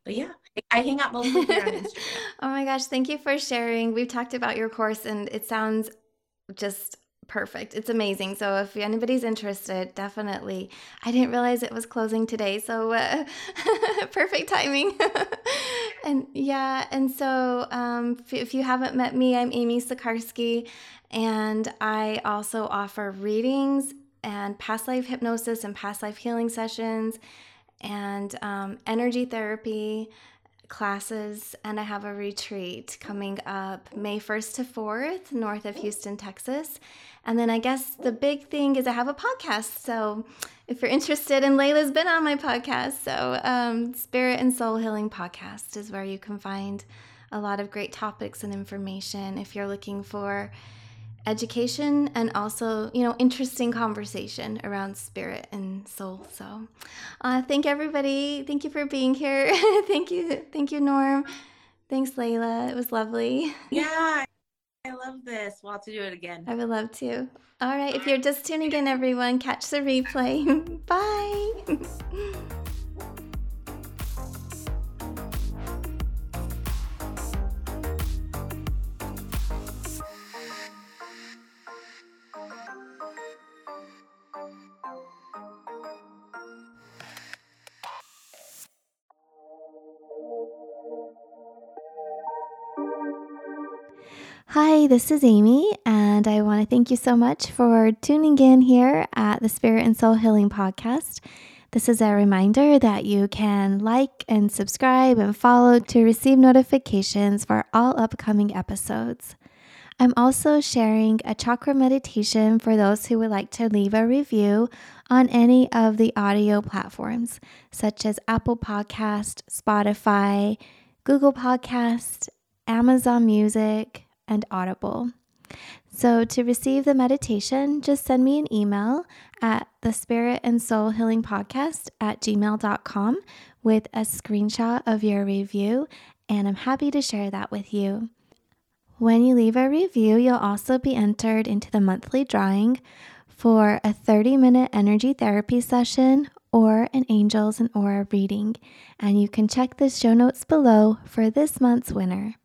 S2: But yeah, I hang out mostly here on Instagram.
S1: oh my gosh, thank you for sharing. We've talked about your course and it sounds just perfect. It's amazing. So if anybody's interested, definitely. I didn't realize it was closing today, so uh, perfect timing. and yeah, and so um, if you haven't met me, I'm Amy Sikarskie, and I also offer readings and past life hypnosis and past life healing sessions and um, energy therapy classes and I have a retreat coming up May 1st to 4th north of Houston, Texas. And then I guess the big thing is I have a podcast. So if you're interested, and Laila's been on my podcast, so um, Spirit and Soul Healing Podcast is where you can find a lot of great topics and information if you're looking for education and also, you know, interesting conversation around spirit and soul. So, uh, thank everybody. Thank you for being here. thank you. Thank you, Norm. Thanks, Laila. It was lovely.
S2: Yeah, I love this. We'll have to do it again.
S1: I would love to. All right. If you're just tuning in, everyone, catch the replay. Bye. Hi, this is Amy, and I want to thank you so much for tuning in here at the Spirit and Soul Healing Podcast. This is a reminder that you can like and subscribe and follow to receive notifications for all upcoming episodes. I'm also sharing a chakra meditation for those who would like to leave a review on any of the audio platforms, such as Apple Podcast, Spotify, Google Podcast, Amazon Music, and Audible. So, to receive the meditation, just send me an email at the Spirit and Soul Healing Podcast at gmail.com with a screenshot of your review, and I'm happy to share that with you. When you leave a review, you'll also be entered into the monthly drawing for a 30 minute energy therapy session or an angels and aura reading. And you can check the show notes below for this month's winner.